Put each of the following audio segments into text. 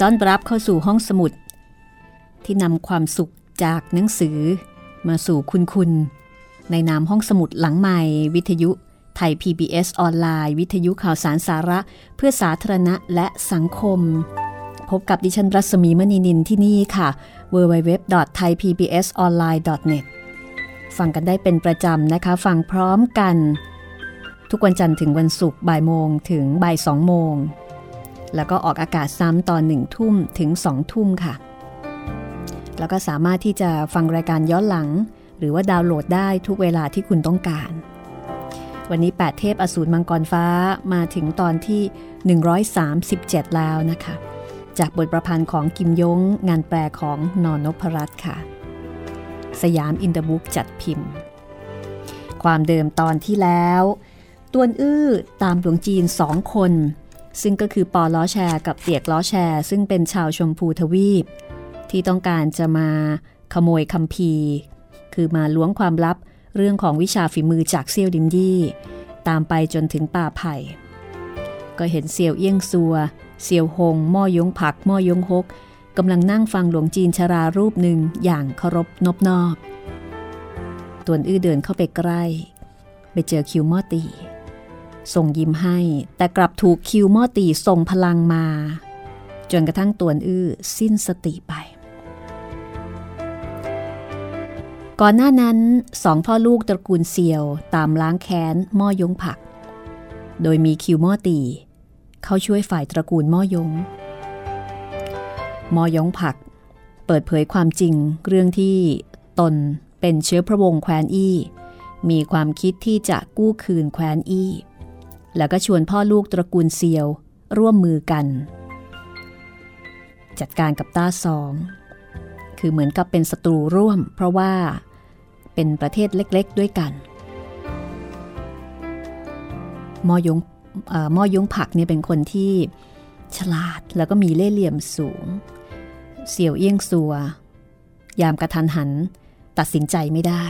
ต้อนรับเข้าสู่ห้องสมุด ที่นำความสุขจากหนังสือ มาสู่คุณคุณในนามห้องสมุดหลังใหม่ วิทยุไทย PBS ออนไลน์ วิทยุข่าวสารสาระ เพื่อสาธารณะและสังคม พบกับดิฉันรัศมีมณีนินที่นี่ค่ะ www.thaipbsonline.net ฟังกันได้เป็นประจำนะคะ ฟังพร้อมกัน ทุกวันจันทร์ถึงวันศุกร์บ่ายโมงถึงบ่ายสองโมง แล้วก็ออกอากาศซ้ำตอนหนึ่งทุ่มถึงสองทุ่มค่ะ แล้วก็สามารถที่จะฟังรายการย้อนหลัง หรือว่าดาวน์โหลดได้ทุกเวลาที่คุณต้องการ วันนี้ 8 เทพอสูรมังกรฟ้ามาถึงตอนที่ 137 แล้วนะคะ จากบทประพันธ์ของกิมยง งานแปลของนอนนพรัตน์ค่ะ สยามอินเตอร์บุ๊กจัดพิมพ์ ความเดิมตอนที่แล้ว ตวนอื้อตามหลวงจีนสองคน ซึ่งก็คือปอล้อแชร์กับเตียกล้อแชร์ ซึ่งเป็นชาวชมพูทวีป ที่ต้องการจะมาขโมยคำพีคือมาล้วงความลับเรื่องของวิชาฝีมือจากเซียวดิมยี่ตามไปจนถึงป่าไผ่ ก็เห็นเซียวเอี้ยงซัว เซียวหงม่อยงผักม่อยงฮกกำลังนั่งฟังหลวงจีนชรารูปหนึ่งอย่างเคารพนบนอบตวนอื้อเดินเข้าไปใกล้ ไปเจอคิวมอตี ส่งยิ้มให้ แต่กลับถูกคิวมอตีส่งพลังมา จนกระทั่งตวนอื้อสิ้นสติไป ก่อนหน้านั้นสองพ่อลูกตระกูลเซียวตามล้างแค้นม่อยงผัก โดยมีคิวมอตี เขาช่วยฝ่ายตระกูลม่อยงม่อยงผัก เปิดเผยความจริงเรื่องที่ตนเป็นเชื้อพระวงศ์แคว้นอี้ มีความคิดที่จะกู้คืนแคว้นอี้ แล้วก็ชวนพ่อลูกตระกูลเซียว ร่วมมือกัน จัดการกับต้าสอง คือเหมือนกับเป็นศัตรูร่วม เพราะว่าเป็นประเทศเล็กๆด้วยกัน มอยงมอยงผักเนี่ยเป็นคนที่ฉลาดแล้วก็มีเล่ห์เหลี่ยมสูง เสี่ยวเอี้ยงซัว ยามกระทันหัน ตัดสินใจไม่ได้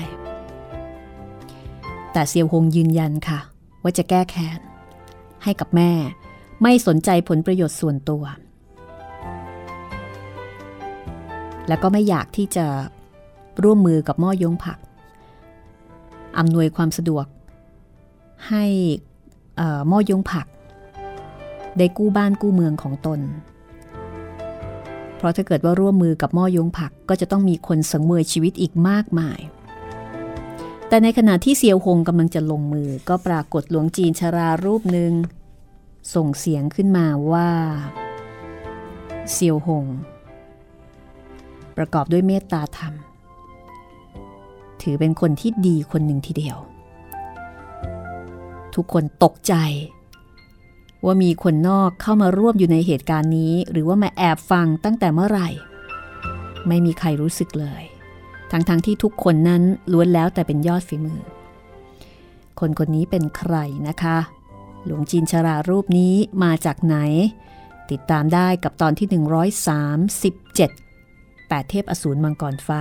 แต่เซียวหงยืนยันค่ะ ว่าจะแก้แค้น ให้กับแม่ ไม่สนใจผลประโยชน์ส่วนตัว และก็ไม่อยากที่จะร่วมมือกับม่อยงผักอำนวยความสะดวก ให้ม่อยงผัก ได้กู้บ้านกู้เมืองของตน เพราะถ้าเกิดว่าร่วมมือกับม่อยงผักก็จะต้องมีคนสังเวยชีวิตอีกมากมาย แต่ในขณะที่เซียวหงกำลังจะลงมือก็ปรากฏหลวงจีนชารารูปหนึ่งส่งเสียงขึ้นมาว่าเซียวหง ประกอบด้วยเมตตาธรรม ถือเป็นคนที่ดีคนหนึ่งทีเดียว ทุกคนตกใจ ว่ามีคนนอกเข้ามาร่วมอยู่ในเหตุการณ์นี้ หรือว่ามาแอบฟังตั้งแต่เมื่อไหร่ ไม่มีใครรู้สึกเลย ทั้งๆทที่ทุกคนนั้นล้วนแล้วแต่เป็นยอดฝีมือ คนคนนี้เป็นใครนะคะ หลวงจีนชรารูปนี้มาจากไหน ติดตามได้กับตอนที่ 137 8 เทพอสูรมังกรฟ้า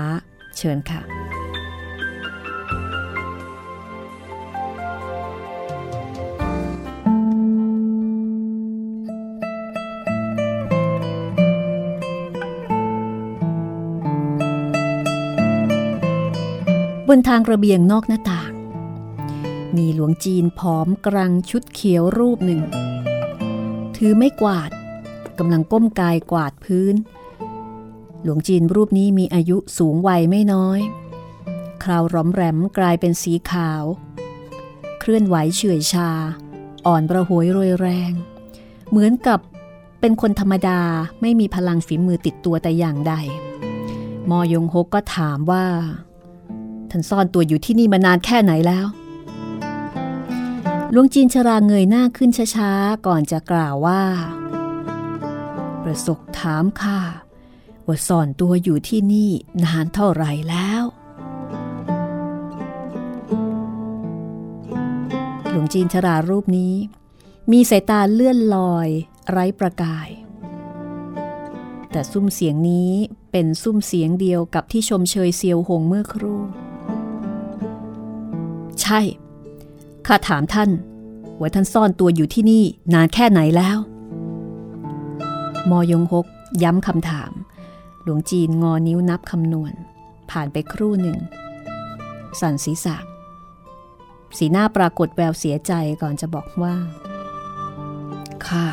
เชิญค่ะ บนทางระเบียงนอกหน้าต่าง มีหลวงจีนผอมกรังชุดเขียวรูปหนึ่ง ถือไม่กวาดกำลังก้มกายกวาดพื้น หลวงจีนรูปนี้มีอายุสูงวัยไม่น้อย คราวร้อมแรมกลายเป็นสีขาว เคลื่อนไหวเฉื่อยชา อ่อนประหวยรวยแรง เหมือนกับเป็นคนธรรมดาไม่มีพลังฝีมือติดตัวแต่อย่างใด มอยงฮกก็ถามว่า ท่านซ่อนตัวอยู่ที่นี่มานานแค่ไหนแล้วหลวงจีนชราเงยหน้าขึ้นช้าๆ ก่อนจะกล่าวว่า ประสบถามข้าว่าซ่อนตัวอยู่ที่นี่นานเท่าไหร่แล้วหลวงจีนชรารูปนี้ มีสายตาเลื่อนลอย ไร้ประกาย แต่ซุ้มเสียงนี้เป็นซุ้มเสียงเดียวกับที่ชมเชยเซียวหงเมื่อครู่ ใช่ ข้าถามท่าน ว่าท่านซ่อนตัวอยู่ที่นี่นานแค่ไหนแล้ว มอยงฮกย้ำคำถาม หลวงจีนงอนิ้วนับคำนวณ ผ่านไปครู่หนึ่ง สั่นศีรษะ สีหน้าปรากฏแววเสียใจก่อนจะบอกว่า ข้า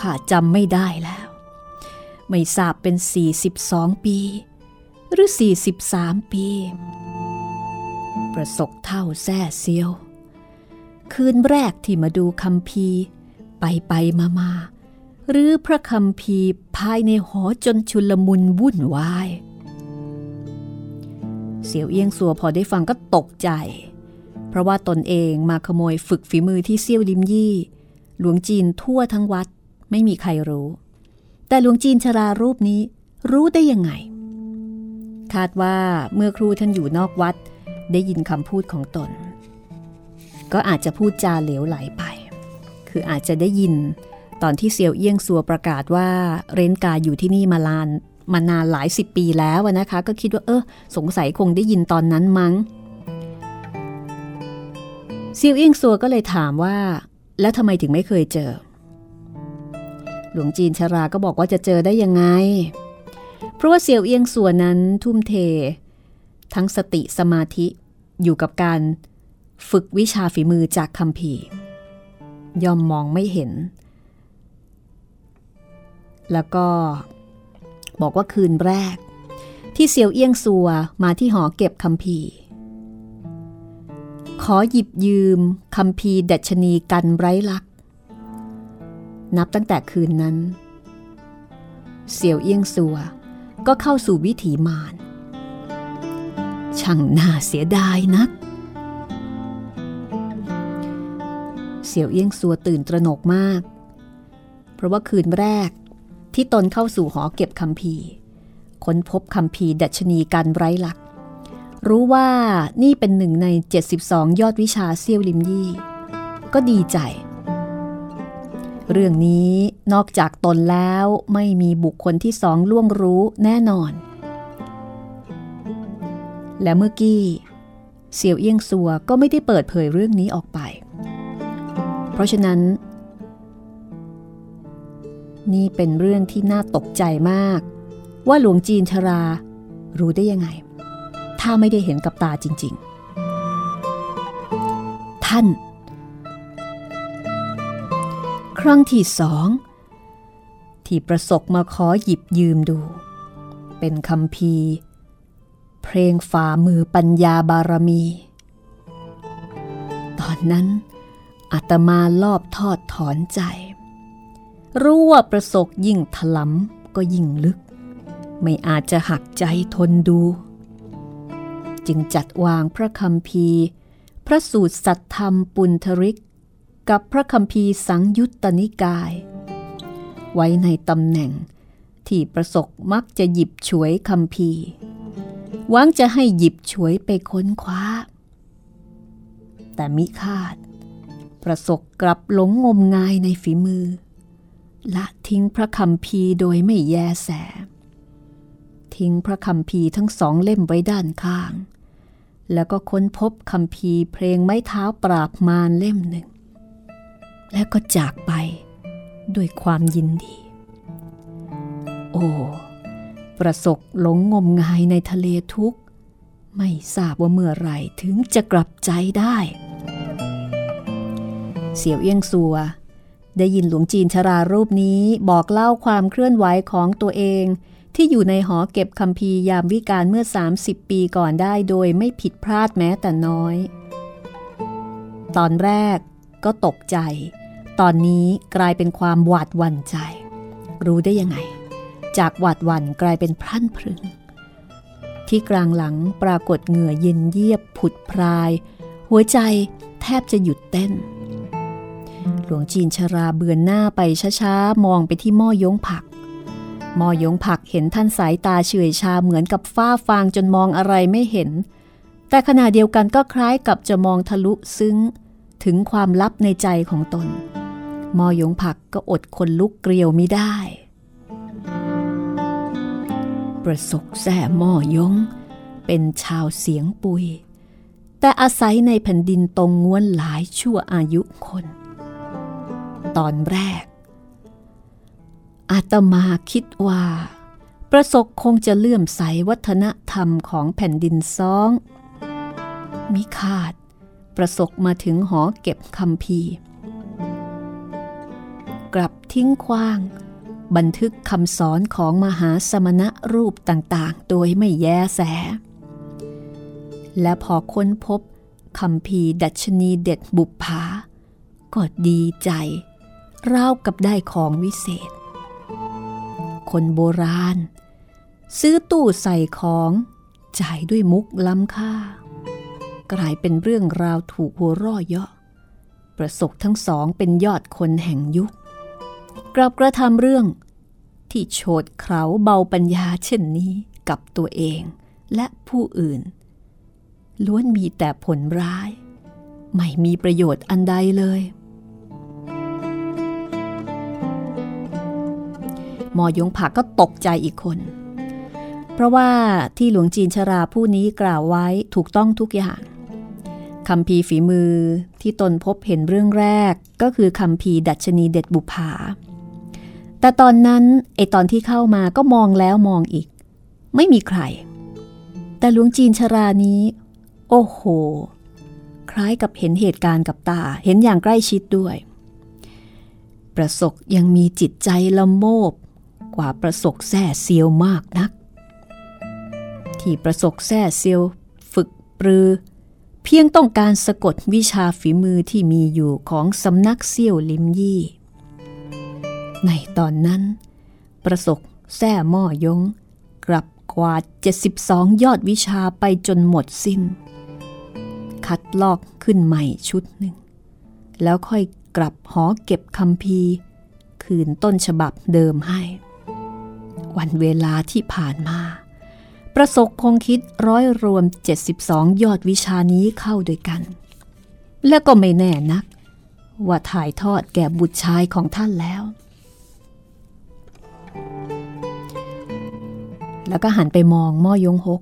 ข้าจำไม่ได้แล้ว ไม่ทราบเป็น 42 ปี หรือ 43 ปี ประสบเท่าแซ่เซียว คืนแรกที่มาดูคำพีไปไปมามาหรือพระคำพีภายในหอจนชุลมุนวุ่นวาย เสียวเอียงสัวพอได้ฟังก็ตกใจ เพราะว่าตนเองมาขโมยฝึกฝีมือที่เซี่ยวลิมยี่ หลวงจีนทั่วทั้งวัดไม่มีใครรู้ แต่หลวงจีนชรารูปนี้รู้ได้ยังไง คาดว่าเมื่อครูท่านอยู่นอกวัด ได้ยินคำพูดของตน ก็อาจจะพูดจาเหลวไหลไป คืออาจจะได้ยินตอนที่เซียวเอี้ยงซัวประกาศว่าเรนกาอยู่ที่นี่มาลานมานานหลายสิบปีแล้วนะคะ ก็คิดว่าเออสงสัยคงได้ยินตอนนั้นมั้งเซียวเอี้ยงซัวก็เลยถามว่า แล้วทำไมถึงไม่เคยเจอ หลวงจีนชราก็บอกว่าจะเจอได้ยังไง เพราะว่าเซียวเอี้ยงซัวนั้นทุ่มเท ทั้งสติสมาธิ อยู่กับการฝึกวิชาฝีมือจากคำพีย่อมมองไม่เห็น แล้วก็บอกว่าคืนแรก ที่เซียวเอี้ยงซัวมาที่หอเก็บคำพีขอหยิบยืมคำพีดัชนีกันไร้ลัก นับตั้งแต่คืนนั้น เสี่ยวเอี้ยงซัวก็เข้าสู่วิถีมาร ช่างน่าเสียดายนัก เสี่ยวเอี้ยงสัวตื่นตระหนกมาก เพราะว่าคืนแรกที่ตนเข้าสู่หอเก็บคำพีค้นพบคำพีดัชนีการไร้หลัก รู้ว่านี่เป็นหนึ่งใน 72 ยอดวิชาเซี่ยวลิมยี่ ก็ดีใจ เรื่องนี้นอกจากตนแล้วไม่มีบุคคลที่สองล่วงรู้แน่นอน และเมื่อกี้เสี่ยวเอี้ยงซัวก็ไม่ได้เปิดเผยเรื่องนี้ออกไป เพราะฉะนั้น นี่เป็นเรื่องที่น่าตกใจมาก ว่าหลวงจีนชรา รู้ได้ยังไง ถ้าไม่ได้เห็นกับตาจริง ๆ ท่าน ครั้งที่สอง ที่ประสบมาขอหยิบยืมดู เป็นคำพี เพลงฝ่ามือปัญญาบารมี ตอนนั้นอาตมาลอบทอดถอนใจ รู้ว่าประสบยิ่งถลำก็ยิ่งลึก ไม่อาจจะหักใจทนดู จึงจัดวางพระคำพีพระสูตรสัตธรรมปุณธริก กับพระคำพีสังยุตตนิกาย ไว้ในตำแหน่งที่ประสบมักจะหยิบฉวยคำพี หวังจะให้หยิบฉวยไปค้นคว้า แต่มิคาด ประสบกลับหลงงมงายในฝีมือ ละทิ้งพระคำพีโดยไม่แยแส ทิ้งพระคำพีทั้งสองเล่มไว้ด้านข้าง แล้วก็ค้นพบคำพีเพลงไม้เท้าปราบมารเล่มหนึ่ง แล้วก็จากไปด้วยความยินดี โอ้ ประสบหลงงมงายในทะเลทุกข์ ไม่ทราบว่าเมื่อไหร่ถึงจะกลับใจได้ เสี่ยวเอี้ยงซัว ได้ยินหลวงจีนชรารูปนี้บอกเล่าความเคลื่อนไหวของตัวเองที่อยู่ในหอเก็บคำพียามวิการเมื่อ 30 ปีก่อนได้โดยไม่ผิดพลาดแม้แต่น้อย ตอนแรกก็ตกใจ ตอนนี้กลายเป็นความหวาดหวั่นใจ รู้ได้ยังไง จากหวาดหวั่นกลายเป็นพรั่นพรึง ที่กลางหลังปรากฏเหงื่อเย็นเยียบผุดพราย หัวใจแทบจะหยุดเต้น หลวงจีนชราเบือนหน้าไปช้าๆ มองไปที่หม้อยงผักหม้อยงผักเห็นท่านสายตาเฉื่อยชาเหมือนกับฝ้าฟางจนมองอะไรไม่เห็น แต่ขณะเดียวกันก็คล้ายกับจะมองทะลุซึ้งถึงความลับในใจของตนมอยงผักก็อดคนลุกเกลียวไม่ได้ ประสกแส่หม้อยง เป็นชาวเสียงปุย แต่อาศัยในแผ่นดินตรงง้วนหลายชั่วอายุคน ตอนแรก อาตมาคิดว่า ประสกคงจะเลื่อมใสวัฒนธรรมของแผ่นดินซ้อง มิคาด ประสกมาถึงหอเก็บคำพีกลับทิ้งคว้าง บันทึกคำสอนของมหาสมณะรูปต่างๆ โดยไม่แยแส และพอค้นพบคำพีดัชนีเด็ดบุปผา ก็ดีใจราวกับได้ของวิเศษ คนโบราณ ซื้อตู้ใส่ของจ่ายด้วยมุกล้ำค่า กลายเป็นเรื่องราวถูกหัวร่อเยาะประสบทั้งสองเป็นยอดคนแห่งยุค กลับกระทำเรื่อง ที่โฉดเขาเบาปัญญาเช่นนี้กับตัวเองและผู้อื่น ล้วนมีแต่ผลร้าย ไม่มีประโยชน์อันใดเลยหมอยงผักก็ตกใจอีกคน เพราะว่าที่หลวงจีนชราผู้นี้กล่าวไว้ถูกต้องทุกอย่างคำพีฝีมือที่ตนพบเห็นเรื่องแรกก็คือคำพีดัชนีเด็ดบุภา แต่ตอนนั้นไอตอนที่เข้ามาก็มองแล้วมองอีก ไม่มีใคร แต่หลวงจีนชรานี้ โอ้โห คล้ายกับเห็นเหตุการณ์กับตาเห็นอย่างใกล้ชิดด้วย ประสกยังมีจิตใจละโมบ กว่าประสกแส่เซียวมากนัก ที่ประสกแส่เซียวฝึกปรือ เพียงต้องการสะกดวิชาฝีมือที่มีอยู่ของสำนักเซี่ยวลิมยี่ ในตอนนั้น ประสกแท่หม้อยง กลับกวาด 72 ยอดวิชาไปจนหมดสิน้น คัดลอกขึ้นใหม่ชุดหนึ่ง แล้วค่อยกลับหอเก็บคำพีคืนต้นฉบับเดิมให้ วันเวลาที่ผ่านมา ประสบคงคิดร้อยรวม 72 ยอดวิชานี้เข้าด้วยกัน และก็ไม่แน่นัก ว่าถ่ายทอดแก่บุตรชายของท่านแล้ว แล้วก็หันไปมองม่อยงหก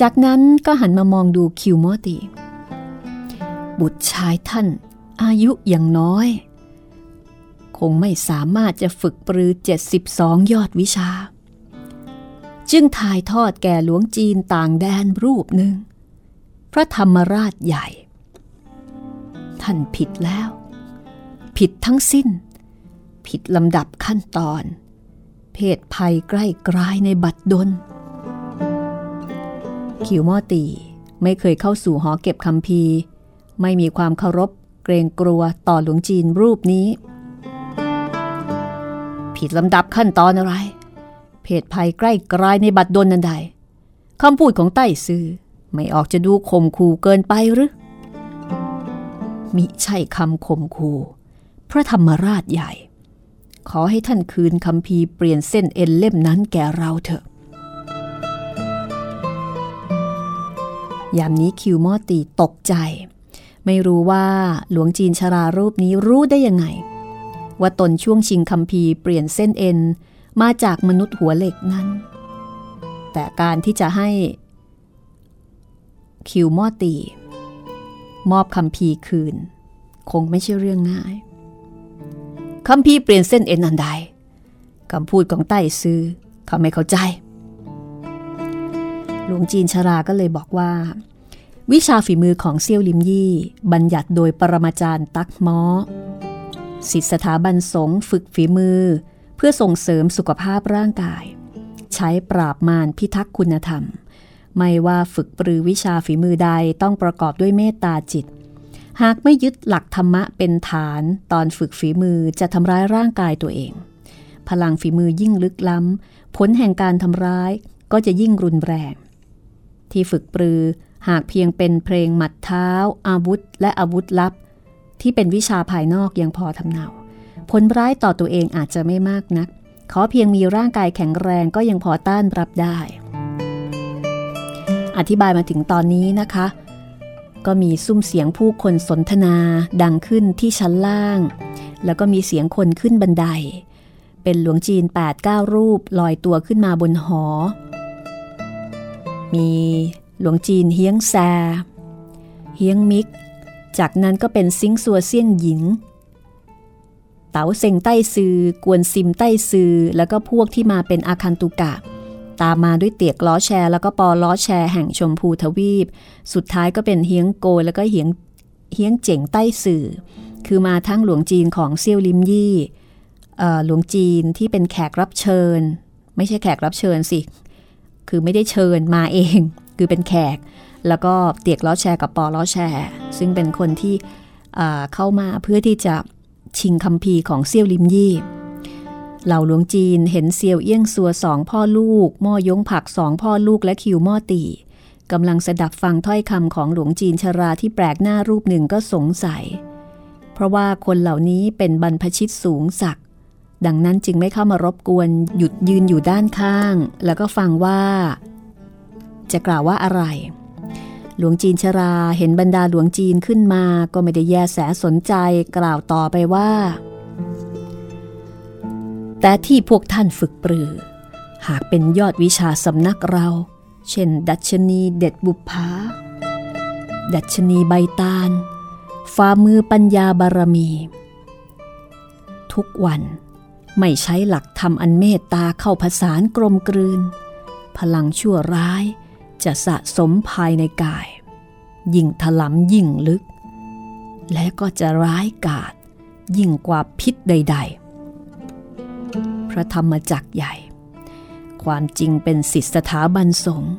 จากนั้นก็หันมามองดูคิวมอตีบุตรชายท่าน อายุอย่างน้อย คงไม่สามารถจะฝึกปรือ 72 ยอดวิชา จึงถ่ายทอดแก่หลวงจีนต่างแดนรูปหนึ่ง พระธรรมราชใหญ่ ท่านผิดแล้ว ผิดทั้งสิ้น ผิดลำดับขั้นตอน เพศภัยใกล้กลายในบัดดล คิวมอตีไม่เคยเข้าสู่หอเก็บคำพีไม่มีความเคารพเกรงกลัวต่อหลวงจีนรูปนี้ ผิดลำดับขั้นตอนอะไร เพศภัยใกล้กลายในบัดดลนันใดคำพูดของใต้ซื่อไม่ออกจะดูข่มขู่เกินไปหรือ มิใช่คำข่มขู่พระธรรมราชใหญ่ ขอให้ท่านคืนคำพีเปลี่ยนเส้นเอ็นเล่มนั้นแก่เราเถอะ ยามนี้คิวมอตีตกใจ ไม่รู้ว่าหลวงจีนชรารูปนี้รู้ได้ยังไง ว่าตนช่วงชิงคำพีเปลี่ยนเส้นเอ็นมาจากมนุษย์หัวเหล็กนั้น แต่การที่จะให้ คิวมอตี มอบคำพีคืน คงไม่ใช่เรื่องง่าย คำพีเปลี่ยนเส้นเอ็นอันใดคำพูดของใต้ซื้อเขาไม่เข้าใจ หลวงจีนชราก็เลยบอกว่า วิชาฝีมือของเซี่ยวลิมยี่บัญญัติโดยปรมาจารย์ตักม้อสิทธิสถาบันสงฝึกฝีมือ เพื่อส่งเสริมสุขภาพร่างกาย ใช้ปราบมารพิทักษ์คุณธรรม ไม่ว่าฝึกปรือวิชาฝีมือใดต้องประกอบด้วยเมตตาจิต หากไม่ยึดหลักธรรมะเป็นฐานตอนฝึกฝีมือจะทำร้ายร่างกายตัวเอง พลังฝีมือยิ่งลึกล้ำ ผลแห่งการทำร้ายก็จะยิ่งรุนแรง ที่ฝึกปรือหากเพียงเป็นเพลงหมัดเท้า อาวุธ และอาวุธลับ ที่เป็นวิชาภายนอกยังพอทำเนา ผลร้ายต่อตัวเองอาจจะไม่มากนัก ขอเพียงมีร่างกายแข็งแรงก็ยังพอต้านรับได้ อธิบายมาถึงตอนนี้นะคะ ก็มีซุ้มเสียงผู้คนสนทนาดังขึ้นที่ชั้นล่าง แล้วก็มีเสียงคนขึ้นบันได เป็นหลวงจีน 8-9 รูปลอยตัวขึ้นมาบนหอ มีหลวงจีนเฮียงแซ เฮียงมิก จากนั้นก็เป็นซิงซัวเซี่ยงหญิง เต๋าเซ็งใต้ซือกวนซิมใต้ซือแล้วก็พวกที่มาเป็นอาคันตุกะ ตามมาด้วยเตียกล้อแชร์แล้วก็ปอล้อแชร์แห่งชมพูทวีป สุดท้ายก็เป็นเฮียงโกแล้วก็เฮียงเฮียงเจ๋งใต้สื่อ คือมาทั้งหลวงจีนของเซี่ยวลิมยี่หลวงจีนที่เป็นแขกรับเชิญ ไม่ใช่แขกรับเชิญสิ คือไม่ได้เชิญมาเอง คือเป็นแขก แล้วก็เตียกล้อแชร์กับปอล้อแชร์ ซึ่งเป็นคนที่เข้ามาเพื่อที่จะชิงคำพีของเซี่ยวลิมยี่ เหล่าหลวงจีนเห็นเซียวเอี้ยงซัวสองพ่อลูกม่อยงผักสองพ่อลูกและคิวม่อตีกำลังสดับฟังถ้อยคำของหลวงจีนชราที่แปลกหน้ารูปหนึ่งก็สงสัย เพราะว่าคนเหล่านี้เป็นบรรพชิตสูงศักดิ์ดังนั้นจึงไม่เข้ามารบกวนหยุดยืนอยู่ด้านข้าง แล้วก็ฟังว่า จะกล่าวว่าอะไร หลวงจีนชราเห็นบรรดาหลวงจีนขึ้นมา ก็ไม่ได้แยแสสนใจกล่าวต่อไปว่า แต่ที่พวกท่านฝึกปรือ หากเป็นยอดวิชาสำนักเรา เช่น ดัชนีเด็ดบุพภาดัชนีใบตาลฝ่ามือปัญญาบารมี ทุกวันไม่ใช้หลักธรรมอันเมตตาเข้าผสานกลมกลืน พลังชั่วร้ายจะสะสมภายในกาย ยิ่งถลำยิ่งลึก และก็จะร้ายกาจยิ่งกว่าพิษใด ๆ ระธรรมจักรใหญ่ ความจริงเป็นสิทธิสถาบันสงฆ์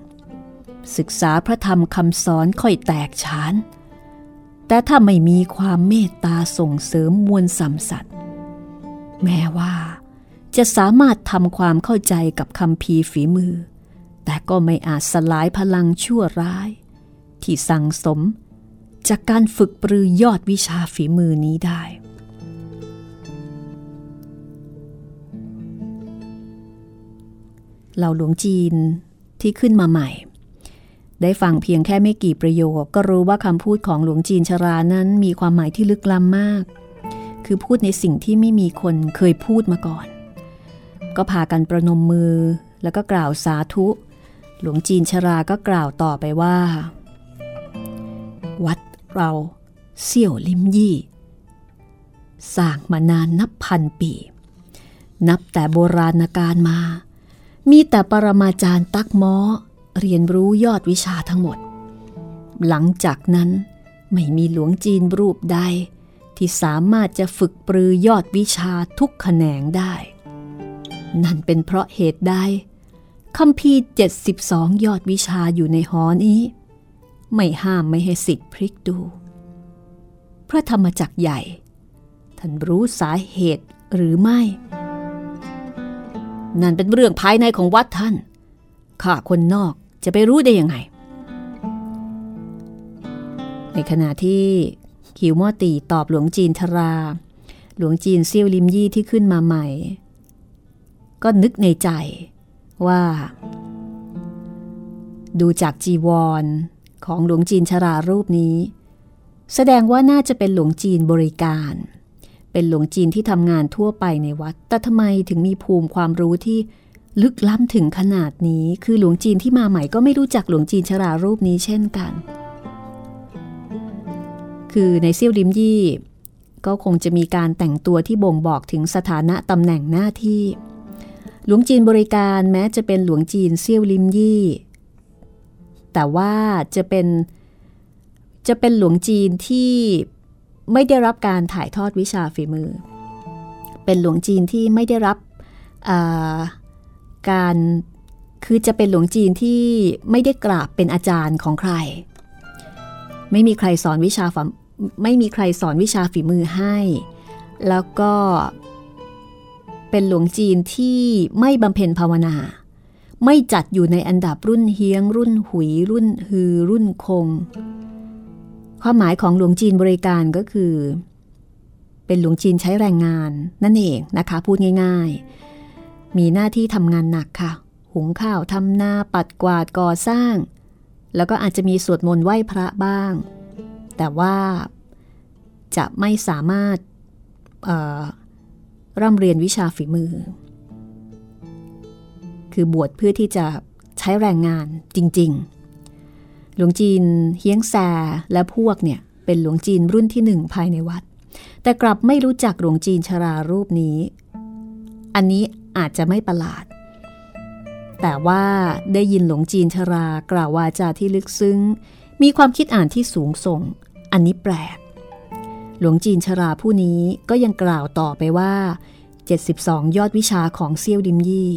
ศึกษาพระธรรมคำสอนค่อยแตกฉาน แต่ถ้าไม่มีความเมตตาส่งเสริมมวลสัมสัตว์แม้ว่าจะสามารถทำความเข้าใจกับคำพีฝีมือ แต่ก็ไม่อาจสลายพลังชั่วร้าย ที่สั่งสมจากการฝึกปรือยอดวิชาฝีมือนี้ได้ เหล่าหลวงจีนที่ขึ้นมาใหม่ ได้ฟังเพียงแค่ไม่กี่ประโยค ก็รู้ว่าคำพูดของหลวงจีนชรานั้นมีความหมายที่ลึกล้ำมาก คือพูดในสิ่งที่ไม่มีคนเคยพูดมาก่อน ก็พากันประนมมือแล้วก็กล่าวสาธุ หลวงจีนชราก็กล่าวต่อไปว่า วัดเราเสี่ยวลิมยี่สร้างมานานนับพันปี นับแต่โบราณกาลมา มีแต่ปรมาจารย์ตักม้อ เรียนรู้ยอดวิชาทั้งหมด หลังจากนั้นไม่มีหลวงจีนรูปใด ที่สามารถจะฝึกปรือยอดวิชาทุกแขนงได้ นั่นเป็นเพราะเหตุใดคำพีเจ็ดสิบสองยอดวิชาอยู่ในหอนี้ ไม่ห้ามไม่ให้สิทธิ์พลิกดู พระธรรมจักรใหญ่ ท่านรู้สาเหตุหรือไม่ นั่นเป็นเรื่องภายในของวัดท่าน ข้าคนนอกจะไปรู้ได้ยังไง ในขณะที่ขิวม่อตีตอบหลวงจีนทรา หลวงจีนเซี่ยวลิมยี่ที่ขึ้นมาใหม่ ก็นึกในใจว่า ดูจากจีวรของหลวงจีนชรารูปนี้ แสดงว่าน่าจะเป็นหลวงจีนบริการเเป็นหลวงจีนที่ทำงานทั่วไปในวัด แต่ทำไมถึงมีภูมิความรู้ที่ลึกล้ำถึงขนาดนี้ คือหลวงจีนที่มาใหม่ก็ไม่รู้จักหลวงจีนชรารูปนี้เช่นกัน คือในเซี่ยวลิมยี่ ก็คงจะมีการแต่งตัวที่บ่งบอกถึงสถานะตำแหน่งหน้าที่ หลวงจีนบริการแม้จะเป็นหลวงจีนเซี่ยวลิมยี่ แต่ว่าจะเป็นจะเป็นหลวงจีนที่ ไม่ได้รับการถ่ายทอดวิชาฝีมือ เป็นหลวงจีนที่ไม่ได้รับการคือจะเป็นหลวงจีนที่ไม่ได้กราบเป็นอาจารย์ของใคร ไม่มีใครสอนวิชาฝไม่มีใครสอนวิชาฝีมือให้ แล้วก็เป็นหลวงจีนที่ไม่บำเพ็ญภาวนา ไม่จัดอยู่ในอันดับรุ่นเฮียง รุ่นหุยรุ่นฮือรุ่นคง ความหมายของหลวงจีนบริการก็คือ เป็นหลวงจีนใช้แรงงานนั่นเองนะคะ พูดง่าย ๆ มีหน้าที่ทำงานหนักค่ะ หุงข้าวทำนาปัดกวาดก่อสร้าง แล้วก็อาจจะมีสวดมนต์ไหว้พระบ้าง แต่ว่าจะไม่สามารถร่ำเรียนวิชาฝีมือ คือบวชเพื่อที่จะใช้แรงงานจริง ๆ หลวงจีนเฮียงแซและพวกเนี่ยเป็นหลวงจีนรุ่นที่หนึ่งภายในวัด แต่กลับไม่รู้จักหลวงจีนชรารูปนี้ อันนี้อาจจะไม่ประหลาด แต่ว่าได้ยินหลวงจีนชรากล่าววาจาที่ลึกซึ้ง มีความคิดอ่านที่สูงส่ง อันนี้แปลก หลวงจีนชราผู้นี้ก็ยังกล่าวต่อไปว่า 72 ยอดวิชาของเซี่ยวดิมยี่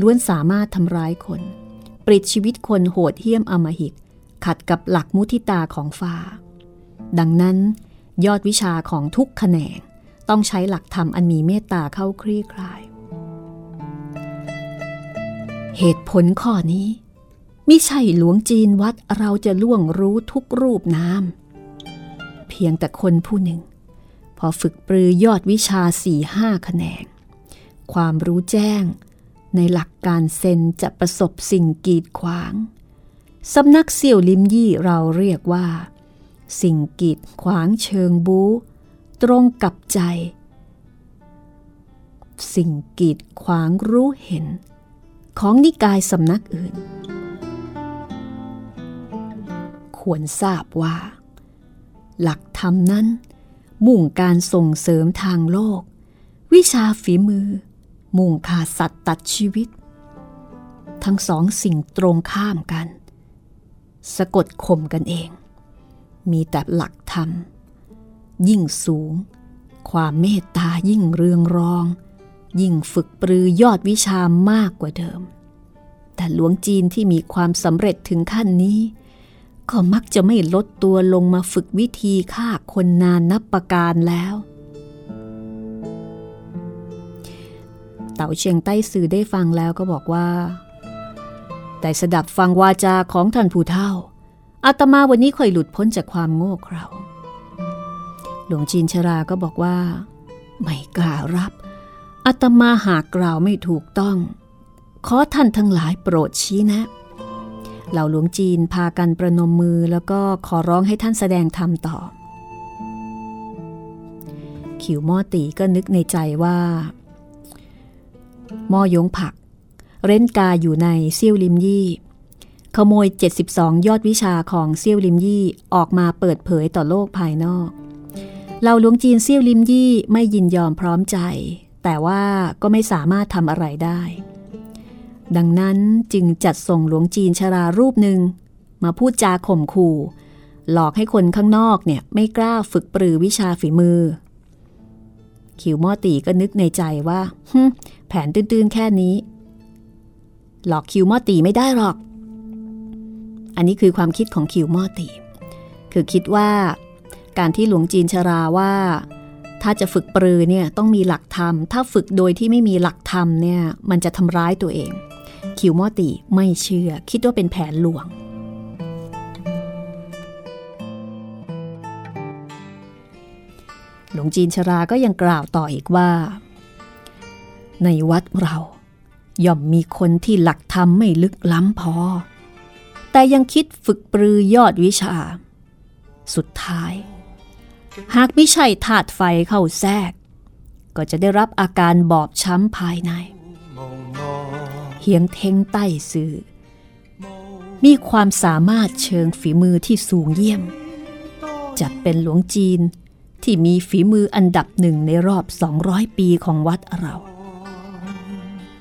ล้วนสามารถทำร้ายคน ปลิดชีวิตคนโหดเหี้ยมอมหิต ขัดกับหลักมุทิตาของฟ้า ดังนั้น ยอดวิชาของทุกแขนงต้องใช้หลักธรรมอันมีเมตตาเข้าคลี่คลาย เหตุผลข้อนี้มิใช่หลวงจีนวัดเราจะล่วงรู้ทุกรูปน้ำเพียงแต่คนผู้หนึ่ง พอฝึกปรือยอดวิชาสี่ห้าแขนง ความรู้แจ้งในหลักการเซนจะประสบสิ่งกีดขวาง สำนักเสี่ยวลิมยี่เราเรียกว่า สิ่งกีดขวางเชิงบูตรงกับใจ สิ่งกีดขวางรู้เห็น ของนิกายสำนักอื่น ควรทราบว่า หลักธรรมนั้น มุ่งการส่งเสริมทางโลก วิชาฝีมือ มุ่งขาสัตว์ตัดชีวิต ทั้งสองสิ่งตรงข้ามกัน สะกดข่มกันเอง มีแต่หลักธรรม ยิ่งสูง ความเมตตายิ่งเรืองรอง ยิ่งฝึกปรือยอดวิชามากกว่าเดิม แต่หลวงจีนที่มีความสำเร็จถึงขั้นนี้ ก็มักจะไม่ลดตัวลงมาฝึกวิธีฆ่าคนนานนับประการแล้วเต่าเชียงใต้สื่อได้ฟังแล้วก็บอกว่า แต่สดับฟังวาจาของท่านผู้เฒ่าอาตมาวันนี้ค่อยหลุดพ้นจากความโง่เขลาหลวงจีนชราก็บอกว่า ไม่กล้ารับอาตมาหากกล่าวไม่ถูกต้อง ขอท่านทั้งหลายโปรดชี้นะ เหล่าหลวงจีนพากันประนมมือแล้วก็ขอร้องให้ท่านแสดงธรรมต่อ ขิวม่อตีก็นึกในใจว่าม่อยงผัก เร้นกาอยู่ในเซี่ยวลิมยี่ ขโมย 72 ยอดวิชาของเซี่ยวลิมยี่ออกมาเปิดเผยต่อโลกภายนอกเหล่าหลวงจีนเซี่ยวลิมยี่ไม่ยินยอมพร้อมใจ แต่ว่าก็ไม่สามารถทำอะไรได้ ดังนั้นจึงจัดส่งหลวงจีนชรารูปหนึ่ง มาพูดจาข่มขู่ หลอกให้คนข้างนอกเนี่ยไม่กล้าฝึกปรือวิชาฝีมือ ขิวม่อตีก็นึกในใจว่าแผนตื้นๆแค่นี้ หลอกคิวม่อตีไม่ได้หรอก อันนี้คือความคิดของคิวม่อตี คือคิดว่าการที่หลวงจีนชราว่า ถ้าจะฝึกปรือเนี่ยต้องมีหลักธรรม ถ้าฝึกโดยที่ไม่มีหลักธรรมเนี่ยมันจะทำร้ายตัวเอง คิวมอติไม่เชื่อ คิดว่าเป็นแผนหลวงหลวงจีนชราก็ยังกล่าวต่ออีกว่า ในวัดเรา ย่อมมีคนที่หลักธรรมไม่ลึกล้ำพอ แต่ยังคิดฝึกปรือยอดวิชา สุดท้าย หากไม่ใช่ธาตุไฟเข้าแทรก ก็จะได้รับอาการบอบช้ำภายในเฮียงเทงใต้ซื่อ มีความสามารถเชิงฝีมือที่สูงเยี่ยม จัดเป็นหลวงจีนที่มีฝีมืออันดับหนึ่งในรอบ 200 ปีของวัดเรา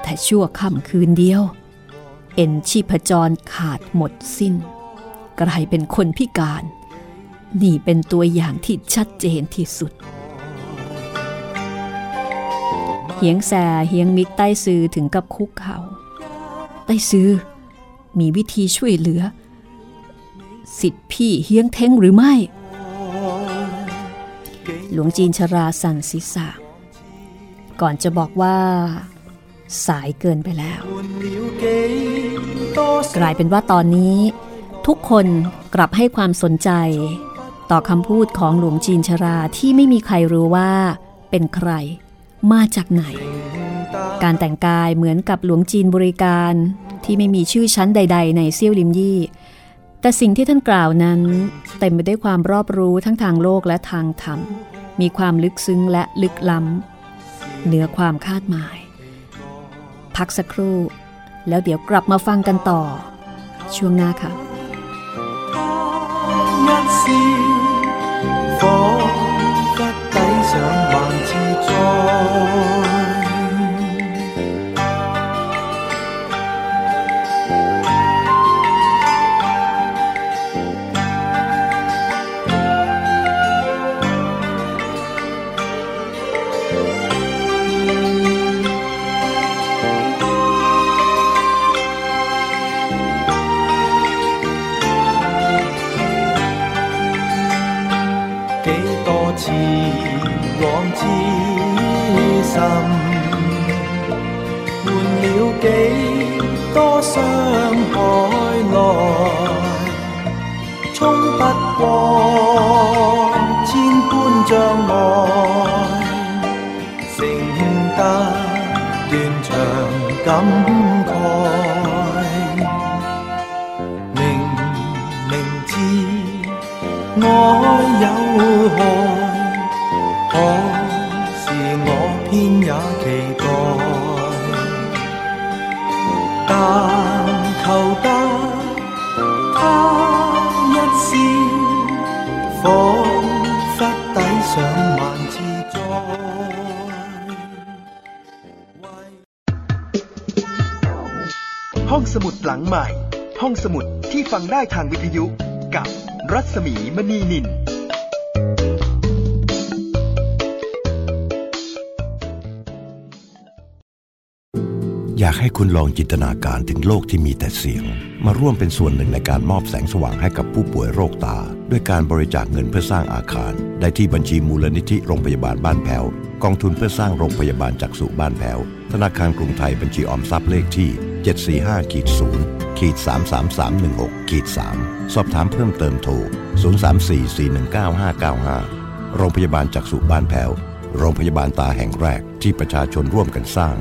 แต่ชั่วค่ำคืนเดียว เอ็นชีพจรขาดหมดสิ้น กลายเป็นคนพิการ นี่เป็นตัวอย่างที่ชัดเจนที่สุด เฮียงแซเฮียงมิกใต้ซือถึงกับคุกเขาใต้ซือ มีวิธีช่วยเหลือ สิทธิพี่เฮียงเท้งหรือไม่ หลวงจีนชราสั่นศีรษะก่อนจะบอกว่า สายเกินไปแล้ว กลายเป็นว่าตอนนี้ ทุกคนกลับให้ความสนใจ ต่อคำพูดของหลวงจีนชราที่ไม่มีใครรู้ว่า เป็นใคร มาจากไหน การแต่งกายเหมือนกับหลวงจีนบริการที่ไม่มีชื่อชั้นใด ๆ ในเซี่ยวลิมยี่ แต่สิ่งที่ท่านกล่าวนั้นเต็มไปด้วยความรอบรู้ทั้งทางโลกและทางธรรม มีความลึกซึ้งและลึกล้ำเหนือความคาดหมาย พักสักครู่ แล้วเดี๋ยวกลับมาฟังกันต่อ ช่วงหน้าค่ะ仿佛抵上万次 sun 災。ได้ทางวิทยุกับรัศมีมณีนิน อยากให้คุณลองจินตนาการถึงโลกที่มีแต่เสียง มาร่วมเป็นส่วนหนึ่งในการมอบแสงสว่างให้กับผู้ป่วยโรคตา ด้วยการบริจาคเงินเพื่อสร้างอาคาร ได้ที่บัญชีมูลนิธิโรงพยาบาลบ้านแพ้วกองทุนเพื่อสร้างโรงพยาบาลจักษุบ้านแพ้วธนาคารกรุงไทยบัญชีออมทรัพย์เลขที่ 745ขีด0ขีด33316ขีด3สอบถามเพิ่มเติมโทร 0344195595 โรงพยาบาลจักษุบ้านแพ้ว โรงพยาบาลตาแห่งแรกที่ประชาชนร่วมกันสร้าง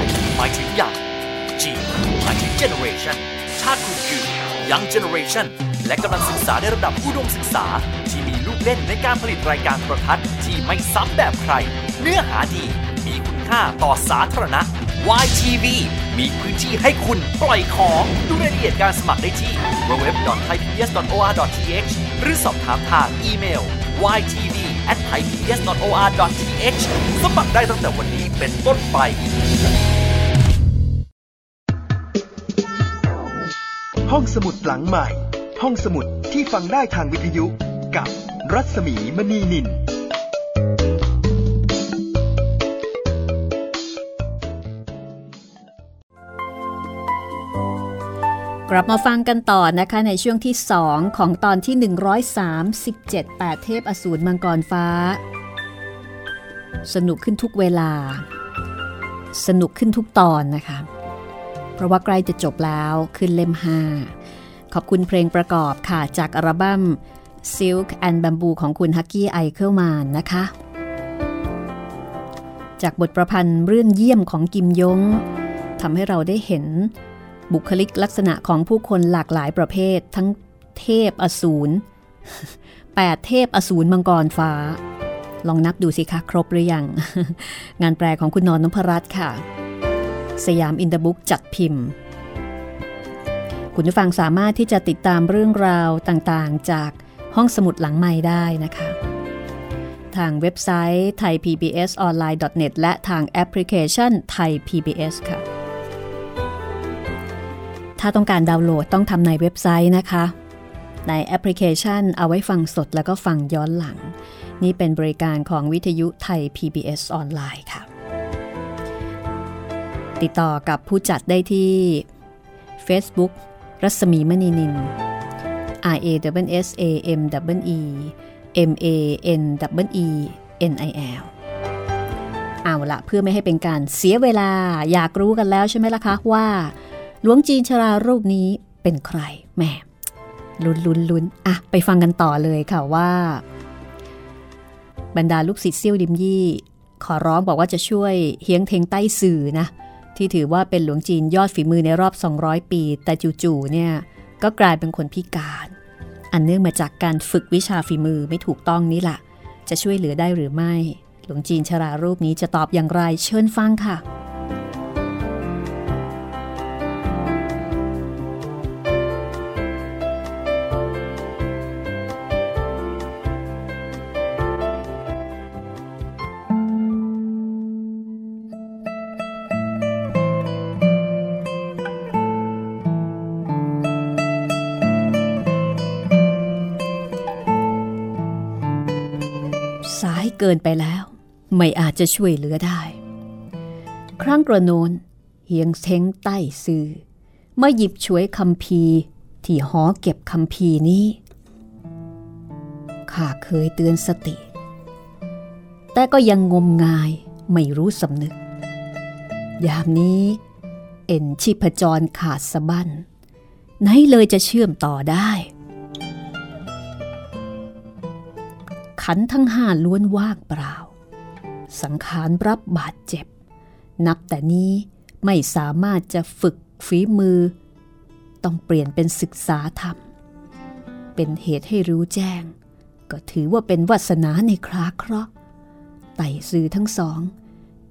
Y หมายถึงอย่าง G หมายถึง generation ชาติคุณคือ young generation และกำลังศึกษาในระดับอุดมศึกษา ที่มีลูกเล่นในการผลิตรายการโทรทัศน์ที่ไม่ซ้ำแบบใคร เนื้อหาดี มีคุณค่าต่อสาธารณะ YTV มีพื้นที่ให้คุณปล่อยของ ดูรายละเอียดการสมัครได้ที่ www.thaipbs.or.th หรือสอบถามทางอีเมล ytv@thaipbs.or.th สมัครได้ตั้งแต่วันนี้เป็นต้นไป ห้องสมุดหลังใหม่ ห้องสมุดที่ฟังได้ทางวิทยุกับรัศมีมณีนิน กลับมาฟังกันต่อนะคะในช่วงที่ 2 ของตอนที่ 137 8 เทพอสูรมังกรฟ้า สนุกขึ้นทุกเวลา สนุกขึ้นทุกตอนนะคะ เพราะว่าใกล้จะจบแล้วขึ้นเล่ม 5 ขอบคุณเพลงประกอบค่ะ จากอัลบั้ม Silk and Bamboo ของคุณฮักกี้ไอเคิลมานนะคะ จากบทประพันธ์เรื่องเยี่ยมของกิมยงทำให้เราได้เห็น บุคลิกลักษณะของผู้คนหลากหลายประเภท ทั้งเทพอสูรแปดเทพอสูรมังกรฟ้า ลองนับดูสิคะครบหรือยัง งานแปลของคุณนอนนพรัตน์ค่ะ สยามอินเตอร์บุ๊กจัดพิมพ์ คุณผู้ฟังสามารถที่จะติดตามเรื่องราวต่างๆ จากห้องสมุดหลังใหม่ได้นะคะ ทางเว็บไซต์ thaipbsonline.net และทางแอปพลิเคชัน Thai PBS ค่ะ ถ้าต้องการดาวน์โหลดต้องทำในเว็บไซต์นะคะ ในแอปพลิเคชันเอาไว้ฟังสดแล้วก็ฟังย้อนหลัง นี่เป็นบริการของวิทยุไทย PBS ออนไลน์ค่ะ ติดต่อกับผู้จัดได้ที่ Facebook รัศมีมณีนิน R A W S A M W E M A N W E N I L เอาละเพื่อไม่ให้เป็นการเสียเวลาอยากรู้กันแล้วใช่ไหมล่ะคะว่า หลวงจีนชรารูปนี้เป็นใครแหมลุนลุนลุนอะไปฟังกันต่อเลยค่ะว่า บรรดาลูกศิษย์เซี่ยวดิมยี่ ขอร้องบอกว่าจะช่วยเฮียงเทงใต้สื่อนะ ที่ถือว่าเป็นหลวงจีนยอดฝีมือในรอบ 200 ปี แต่จู่ๆเนี่ยก็กลายเป็นคนพิการ อันเนื่องมาจากการฝึกวิชาฝีมือไม่ถูกต้องนี่แหละจะช่วยเหลือได้หรือไม่ หลวงจีนชรารูปนี้จะตอบอย่างไรเชิญฟังค่ะ เกินไปแล้ว ไม่อาจจะช่วยเหลือได้ ครั้งกระโนนเฮียงเท้งใต้ซื้อมาหยิบฉวยคำพีที่หอเก็บคำพีนี้ ข้าเคยเตือนสติ แต่ก็ยังงมงายไม่รู้สำนึก ยามนี้ เอ็นชีพจรขาดสะบั้นไหนเลยจะเชื่อมต่อได้ ขันทั้งห้าล้วนว่างเปล่า สังขารรับบาดเจ็บ นับแต่นี้ไม่สามารถจะฝึกฝีมือ ต้องเปลี่ยนเป็นศึกษาธรรม เป็นเหตุให้รู้แจ้ง ก็ถือว่าเป็นวาสนาในคราเคราะห์ไต่ซื้อทั้งสอง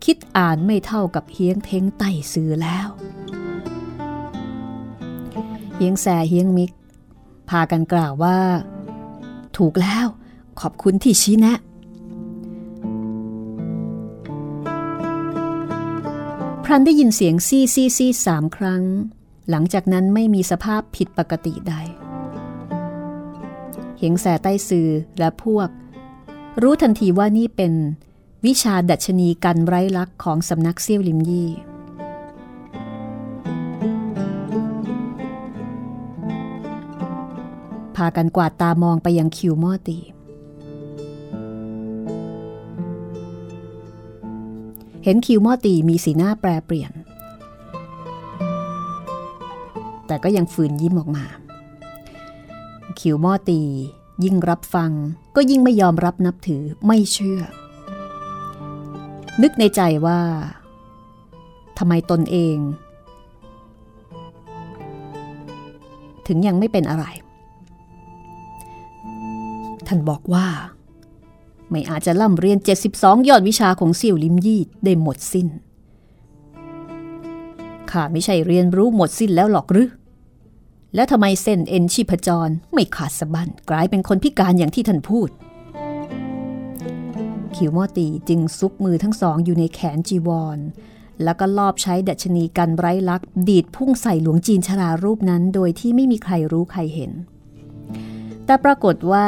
คิดอ่านไม่เท่ากับเฮียงเทงไต่ซื้อแล้ว เฮียงแสเฮียงมิก พากันกล่าวว่า ถูกแล้ว ขอบคุณที่ชี้แนะ พรันได้ยินเสียงซี่ซี่ซี่สามครั้ง หลังจากนั้นไม่มีสภาพผิดปกติใด เหงแสใต้ซือและพวก รู้ทันทีว่านี่เป็นวิชาดัชนีกันไร้ลักษ์ของสำนักเซี่ยวลิมยี่พากันกวาดตามองไปยังคิวมอตี เห็นคิวมอตีมีสีหน้าแปรเปลี่ยน แต่ก็ยังฝืนยิ้มออกมา คิวมอตี ยิ่งรับฟังก็ยิ่งไม่ยอมรับนับถือไม่เชื่อ นึกในใจว่าทำไมตนเอง ถึงยังไม่เป็นอะไร ท่านบอกว่า ไม่อาจจะล่ำเรียน 72 ยอดวิชาของเสี่ยวลิมยี่ได้หมดสิ้น ข้าไม่ใช่เรียนรู้หมดสิ้นแล้วหรอกหรือแล้วทำไมเส้นเอ็นชีพจรไม่ขาดสะบั้นกลายเป็นคนพิการอย่างที่ท่านพูดขิวมอตีจึงซุกมือทั้งสองอยู่ในแขนจีวร แล้วก็ลอบใช้ดัชนีกันไร้ลักดีดพุ่งใส่หลวงจีนชรารูปนั้น โดยที่ไม่มีใครรู้ใครเห็น แต่ปรากฏว่า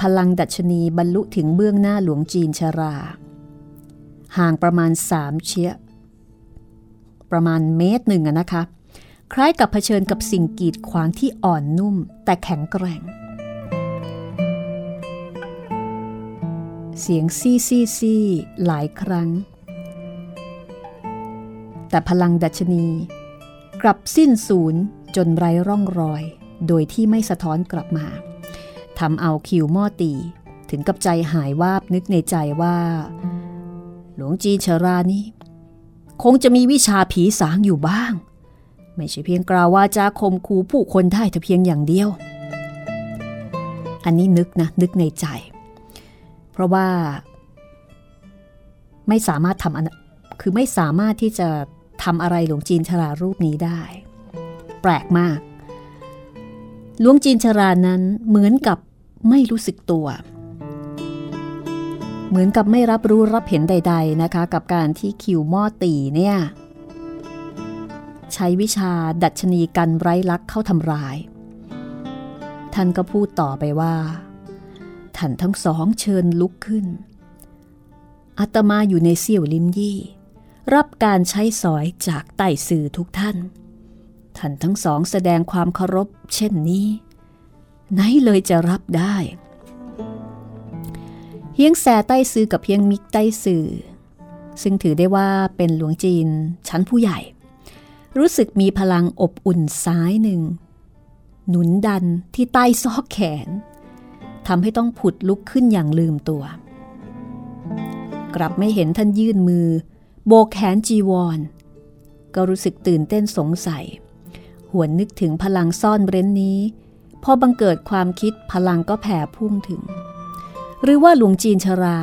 พลังดัชนีบรรลุถึงเบื้องหน้าหลวงจีนชรา ห่างประมาณสามเชียประมาณเมตรหนึ่งนะคะ คล้ายกับเผชิญกับสิ่งกีดขวางที่อ่อนนุ่มแต่แข็งแกร่ง เสียงซี่ซี่ซี่หลายครั้ง แต่พลังดัชนีกลับสิ้นสูญจนไร้ร่องรอย โดยที่ไม่สะท้อนกลับมา ทำเอาคิวม่อตี ถึงกับใจหายวาบนึกในใจว่า หลวงจีนชรานี้ คงจะมีวิชาผีสางอยู่บ้าง ไม่ใช่เพียงกล่าวว่าจะคมคูผู้คนได้แต่เพียงอย่างเดียว อันนี้นึกนะ นึกในใจ เพราะว่า ไม่สามารถทำคือไม่สามารถที่จะทำอะไรหลวงจีนชรารูปนี้ได้ แปลกมากหลวงจีนชรานั้นเหมือนกับ ไม่รู้สึกตัว เหมือนกับไม่รับรู้รับเห็นใด ๆนะคะ กับการที่คิวม่อตีเนี่ย ใช้วิชาดัชนีกันไร้ลักเข้าทำร้าย ท่านก็พูดต่อไปว่า ท่านทั้งสองเชิญลุกขึ้นอาตมาอยู่ในเสี่ยวลิมยี่ รับการใช้สอยจากไต่สื่อทุกท่าน ท่านทั้งสองแสดงความเคารพเช่นนี้ ไหนเลยจะรับได้เฮียงแสใต้ซื้อกับเพียงมิกใต้สื่อ ซึ่งถือได้ว่าเป็นหลวงจีนชั้นผู้ใหญ่ รู้สึกมีพลังอบอุ่นซ้ายหนึ่ง หนุนดันที่ใต้ซอกแขนทำให้ต้องผุดลุกขึ้นอย่างลืมตัว กลับไม่เห็นท่านยื่นมือ โบกแขนจีวร ก็รู้สึกตื่นเต้นสงสัย หวนนึกถึงพลังซ่อนเร้นนี้ พอบังเกิดความคิดพลังก็แผ่พุ่งถึง หรือว่าหลวงจีนชรา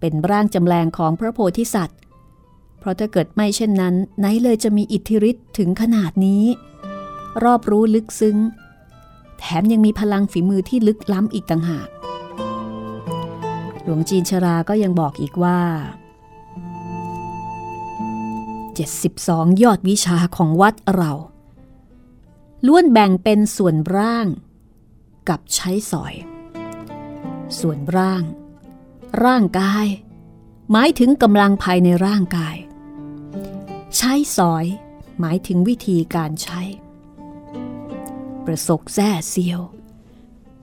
เป็นร่างจำแรงของพระโพธิสัตว์ เพราะถ้าเกิดไม่เช่นนั้น ไหนเลยจะมีอิทธิฤทธิ์ถึงขนาดนี้ รอบรู้ลึกซึ้ง แถมยังมีพลังฝีมือที่ลึกล้ำอีกต่างหาก หลวงจีนชราก็ยังบอกอีกว่า 72 ยอดวิชาของวัดเราล้วนแบ่งเป็นส่วนร่าง กับใช้สอย ส่วนร่าง ร่างกาย หมายถึงกำลังภายในร่างกาย ใช้สอย หมายถึงวิธีการใช้ ประสกแท้เซียว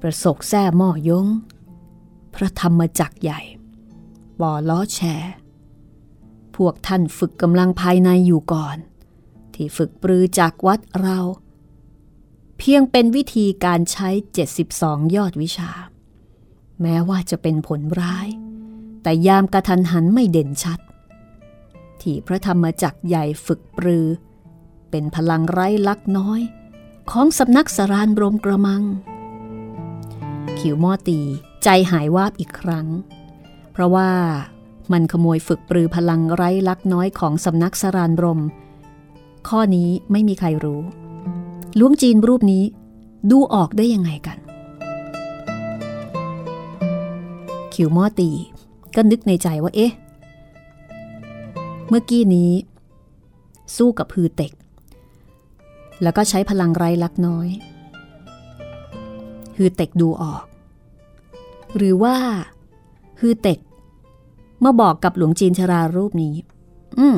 ประสกแท้หม้อยง พระธรรมจักใหญ่บอล้อแชร์พวกท่านฝึกกำลังภายในอยู่ก่อน ที่ฝึกปรือจากวัดเรา เพียงเป็นวิธีการใช้ 72 ยอดวิชา แม้ว่าจะเป็นผลร้าย แต่ยามกระทันหันไม่เด่นชัด ที่พระธรรมจักใหญ่ฝึกปรือ เป็นพลังไร้ลักน้อย ของสำนักสรานบรมกระมัง ขิวมอตีใจหายวาบอีกครั้ง เพราะว่ามันขโมยฝึกปรือพลังไร้ลักน้อยของสำนักสรานบรม ข้อนี้ไม่มีใครรู้ ล้วงจีนรูปนี้ดูออกได้ยังไงกันขิวมอตี ก็นึกในใจว่าเอ๊ะ เมื่อกี้นี้ สู้กับฮือเต็ก แล้วก็ใช้พลังไร้ลักน้อยฮือเต็กดูออก หรือว่าฮือเต็กมาบอกกับหลวงจีนชรารูปนี้ อืม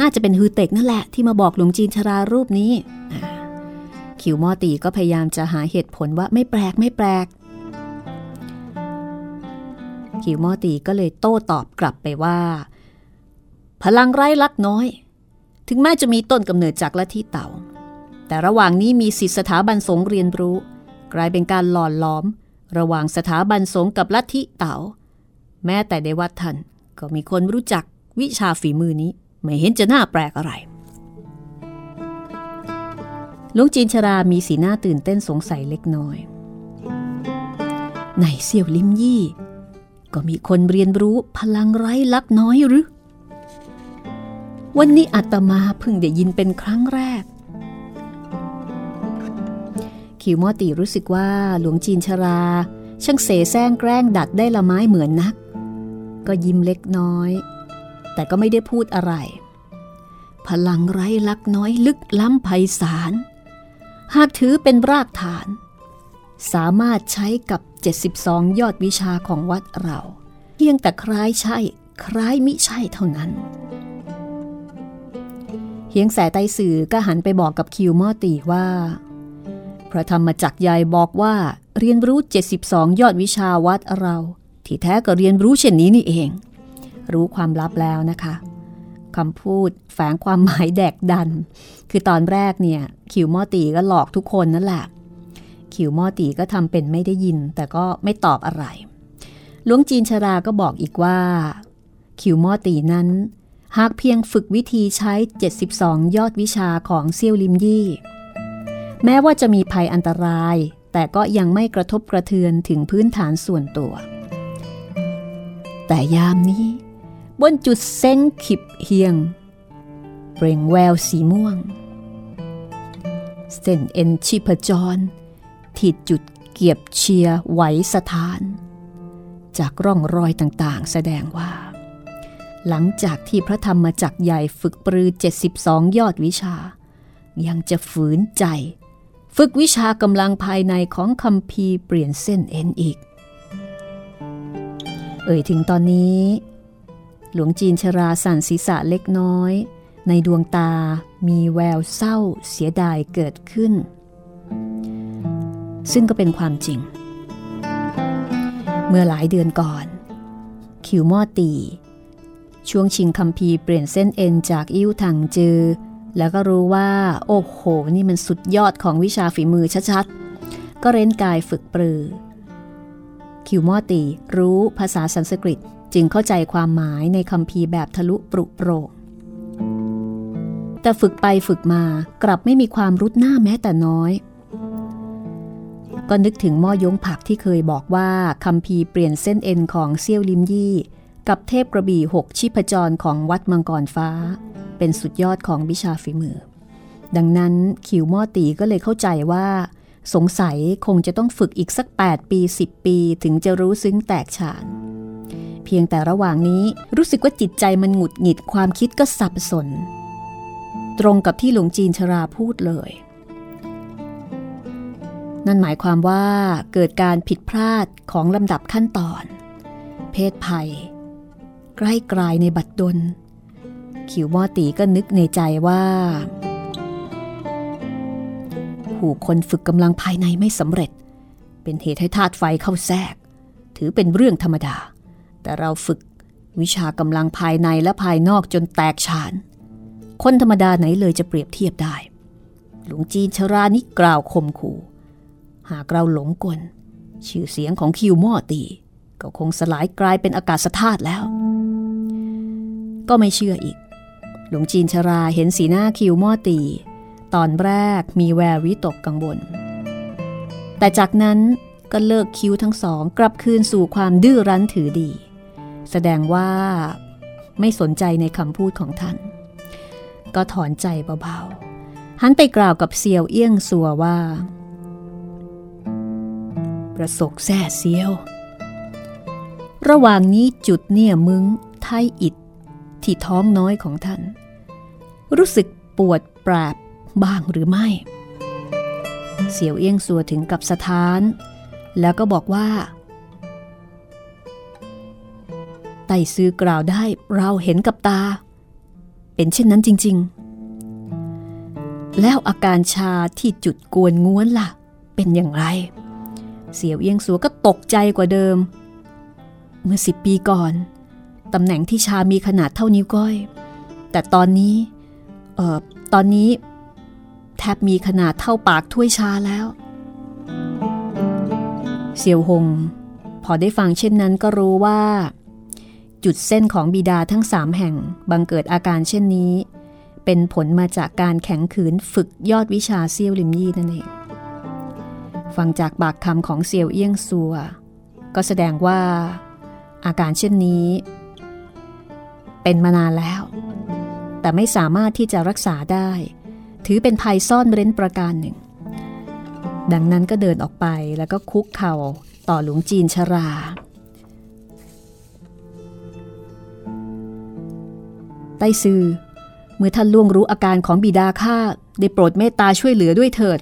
น่าจะเป็นฮือเต็กนั่นแหละ ที่มาบอกหลวงจีนชรารูปนี้ ขิวมอตีก็พยายามจะหาเหตุผลว่าไม่แปลกไม่แปลกขิวมอตีก็เลยโต้ตอบกลับไปว่า พลังไร้ลักน้อย ถึงแม้จะมีต้นกำเนิดจากลัทธิเต่า แต่ระหว่างนี้มีสิทธิสถาบันสงเรียนรู้ กลายเป็นการหล่อหลอม ระหว่างสถาบันสงกับลัทธิเต่า แม้แต่ในวัดท่านก็มีคนรู้จักวิชาฝีมือนี้ ไม่เห็นจะน่าแปลกอะไร ลุงจีนชรามีสีหน้าตื่นเต้นสงสัยเล็กน้อย ในเซี่ยวลิมยี่ ก็มีคนเรียนรู้พลังไร้ลักน้อยหรือ วันนี้อาตมาเพิ่งได้ยินเป็นครั้งแรก คิวมอตีรู้สึกว่าหลวงจีนชรา ช่างเสแสร้งแกล้งดัดได้ละไม้เหมือนนัก ก็ยิ้มเล็กน้อย แต่ก็ไม่ได้พูดอะไรพลังไร้ลักน้อยลึกล้ำไพศาล หากถือเป็นรากฐาน สามารถใช้กับ 72 ยอดวิชาของวัดเรา เพียงแต่คล้ายใช่ คล้ายมิใช่เท่านั้น เฮียงแสไตสื่อก็หันไปบอกกับคิวมอตีว่า พระธรรมจักรยายบอกว่าเรียนรู้ 72 ยอดวิชาวัดเรา ที่แท้ก็เรียนรู้เช่นนี้นี่เอง รู้ความลับแล้วนะคะ คำพูด แฝงความหมายแดกดัน คือตอนแรกเนี่ยขิวมอตีก็หลอกทุกคนนั่นแหละขิวมอตีก็ทำเป็นไม่ได้ยิน แต่ก็ไม่ตอบอะไรหลวงจีนชราก็บอกอีกว่า ขิวมอตีนั้น หากเพียงฝึกวิธีใช้ 72 ยอดวิชาของเซี่ยวลิมยี่ แม้ว่าจะมีภัยอันตราย แต่ก็ยังไม่กระทบกระเทือนถึงพื้นฐานส่วนตัว แต่ยามนี้ บนจุดเซ้งขิบเฮียง เปล่งแววสีม่วง เส้นเอ็นชีพจร ที่จุดเกียบเชียไหวสถาน จากร่องรอยต่างๆ แสดงว่า หลังจากที่พระธรรมจักใหญ่ฝึกปรือ 72 ยอดวิชา ยังจะฝืนใจ ฝึกวิชากำลังภายในของคำพีเปลี่ยนเส้นเอ็นอีก เอ่ยถึงตอนนี้ หลวงจีนชราสั่นศีรษะเล็กน้อย ในดวงตามีแววเศร้าเสียดายเกิดขึ้น ซึ่งก็เป็นความจริง เมื่อหลายเดือนก่อน คิวมอตี ช่วงชิงคัมภีเปลี่ยนเส้นเอ็นจากอิ่วถังจือ แล้วก็รู้ว่า โอ้โห นี่มันสุดยอดของวิชาฝีมือชัดๆ ก็เร้นกายฝึกปรือคิวมอตีรู้ภาษาสันสกฤต จึงเข้าใจความหมายในคำพีแบบทะลุปรุโปรงแต่ฝึกไปฝึกมากลับไม่มีความรุดหน้าแม้แต่น้อย ก็นึกถึงหม้อยงผักที่เคยบอกว่าคำพีเปลี่ยนเส้นเอ็นของเซี่ยวลิมยี่ กับเทพกระบี่หกชิพจรของวัดมังกรฟ้า เป็นสุดยอดของวิชาฝีมือ ดังนั้นขิวม่อตีก็เลยเข้าใจว่า สงสัยคงจะต้องฝึกอีกสัก 8 ปี 10 ปีถึงจะรู้ซึ้งแตกฉาน เพียงแต่ระหว่างนี้รู้สึกว่าจิตใจมันหงุดหงิดความคิดก็สับสน ตรงกับที่หลวงจีนชราพูดเลย นั่นหมายความว่าเกิดการผิดพลาดของลำดับขั้นตอน เพศภัย ใกล้กลายในบัดดล ขิวมอตีก็นึกในใจว่า ผู้คนฝึกกำลังภายในไม่สำเร็จ เป็นเหตุให้ธาตุไฟเข้าแทรก ถือเป็นเรื่องธรรมดา แต่เราฝึกวิชากำลังภายในและภายนอกจนแตกฉาน คนธรรมดาไหนเลยจะเปรียบเทียบได้ หลวงจีนชรานิกล่าวคมขู่หากเราหลงกล ชื่อเสียงของคิวม่อตี ก็คงสลายกลายเป็นอากาศธาตุแล้ว ก็ไม่เชื่ออีก หลวงจีนชราเห็นสีหน้าคิวม่อตี ตอนแรกมีแวววิตกกังวล แต่จากนั้นก็เลิกคิวทั้งสองกลับคืนสู่ความดื้อรั้นถือดี แสดงว่าไม่สนใจในคำพูดของท่าน ก็ถอนใจเบาๆ หันไปกล่าวกับเซียวเอี้ยงสัวว่า ประสกแซ่เซียว ระหว่างนี้จุดเนี่ยมึงไทอิดที่ท้องน้อยของท่าน รู้สึกปวดปราบบ้างหรือไม่ เสียวเอี้ยงสัวถึงกับสถาน แล้วก็บอกว่า ไต่ซื้อกล่าวได้เราเห็นกับตา เป็นเช่นนั้นจริง ๆ แล้วอาการชาที่จุดกวนง้วนล่ะ เป็นอย่างไร เสียวเอียงสัวก็ตกใจกว่าเดิม เมื่อสิบปีก่อนตำแหน่งที่ชามีขนาดเท่านิ้วก้อย แต่ตอนนี้เอ่อตอนนี้ แทบมีขนาดเท่าปากถ้วยชาแล้ว เสี่ยวหง พอได้ฟังเช่นนั้นก็รู้ว่า จุดเส้นของบิดาทั้งสามแห่งบังเกิดอาการเช่นนี้ เป็นผลมาจากการแข็งขืนฝึกยอดวิชาเซียวลิมยี่นั่นเอง ฟังจากปากคำของเซียวเอี้ยงซัว ก็แสดงว่า อาการเช่นนี้ เป็นมานานแล้ว แต่ไม่สามารถที่จะรักษาได้ ถือเป็นภัยซ่อนเร้นประการหนึ่ง ดังนั้นก็เดินออกไปแล้วก็คุกเข่าต่อหลวงจีนชรา ไต้ซือ เมื่อท่านล่วงรู้อาการของบิดาข้าได้โปรดเมตตาช่วยเหลือด้วยเถิด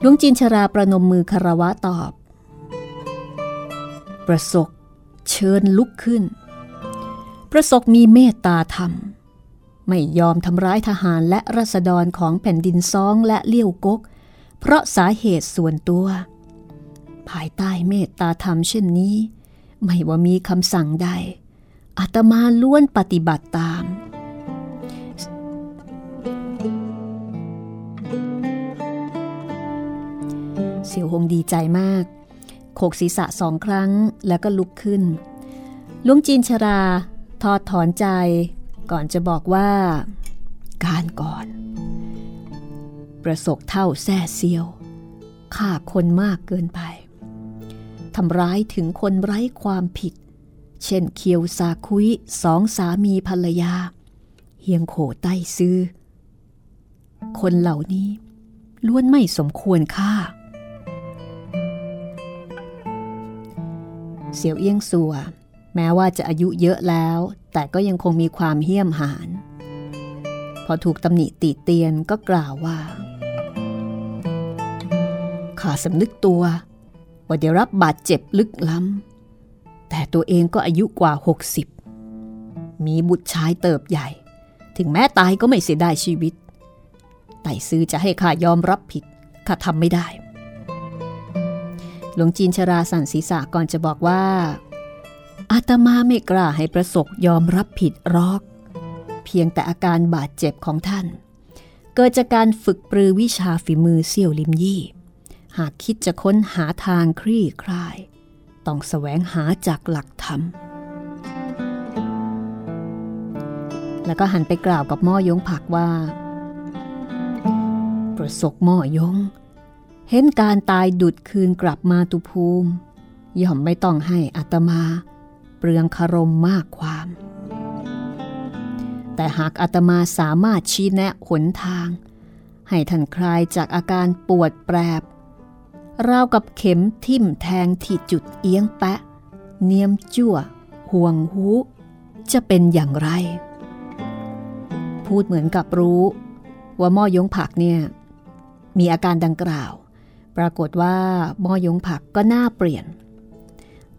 หลวงจีนชราประนมมือคารวะตอบ ประสกเชิญลุกขึ้น ประสกมีเมตตาธรรม ไม่ยอมทำร้ายทหารและรัษฎรของแผ่นดินซองและเลี้ยวกก เพราะสาเหตุส่วนตัว ภายใต้เมตตาธรรมเช่นนี้ ไม่ว่ามีคำสั่งใด อาตมาล้วนปฏิบัติตาม เสี่ยวหงดีใจมาก โขกศีรษะสองครั้งแล้วก็ลุกขึ้นลุงจีนชราทอดถอนใจ ก่อนจะบอกว่า การก่อน ประสบเท่าแซ่เซียวฆ่าคนมากเกินไปทำร้ายถึงคนไร้ความผิด เช่นเคียวซาคุยสองสามีภรรยา เฮียงโขใต้ซื้อ คนเหล่านี้ล้วนไม่สมควรฆ่า เสียวเอี้ยงสัว แม้ว่าจะอายุเยอะแล้ว แต่ก็ยังคงมีความเหี้ยมหาน พอถูกตำหนิติเตียนก็กล่าวว่าข้าสำนึกตัว ว่าได้รับบาดเจ็บลึกล้ำ แต่ตัวเองก็อายุกว่า 60 มีบุตรชายเติบใหญ่ ถึงแม้ตายก็ไม่เสียดายชีวิต ไต่ซื้อจะให้ข้ายอมรับผิดข้าทำไม่ได้ หลวงจีนชราสันศีรษะก่อนจะบอกว่า อาตมาไม่กล้าให้ประสบยอมรับผิดรอก เพียงแต่อาการบาดเจ็บของท่าน เกิดจากการฝึกปรือวิชาฝีมือเสี่ยวลิมยี่ หากคิดจะค้นหาทางคลี่คลาย ต้องแสวงหาจากหลักธรรม แล้วก็หันไปกล่าวกับหม้อยงผักว่า ประสบหม้อยง เห็นการตายดุดคืนกลับมาตุภูมิ ย่อมไม่ต้องให้อัตมาเปลืองคารมมากความ แต่หากอาตมาสามารถชี้แนะหนทาง ให้ท่านคลายจากอาการปวดแปรบ ราวกับเข็มทิ่มแทงที่จุดเอียงแปะ เนียมจั่ว ห่วงหู จะเป็นอย่างไร พูดเหมือนกับรู้ ว่าหม้อยงผักเนี่ย มีอาการดังกล่าว ปรากฏว่าหม้อยงผักก็หน่าเปลี่ยน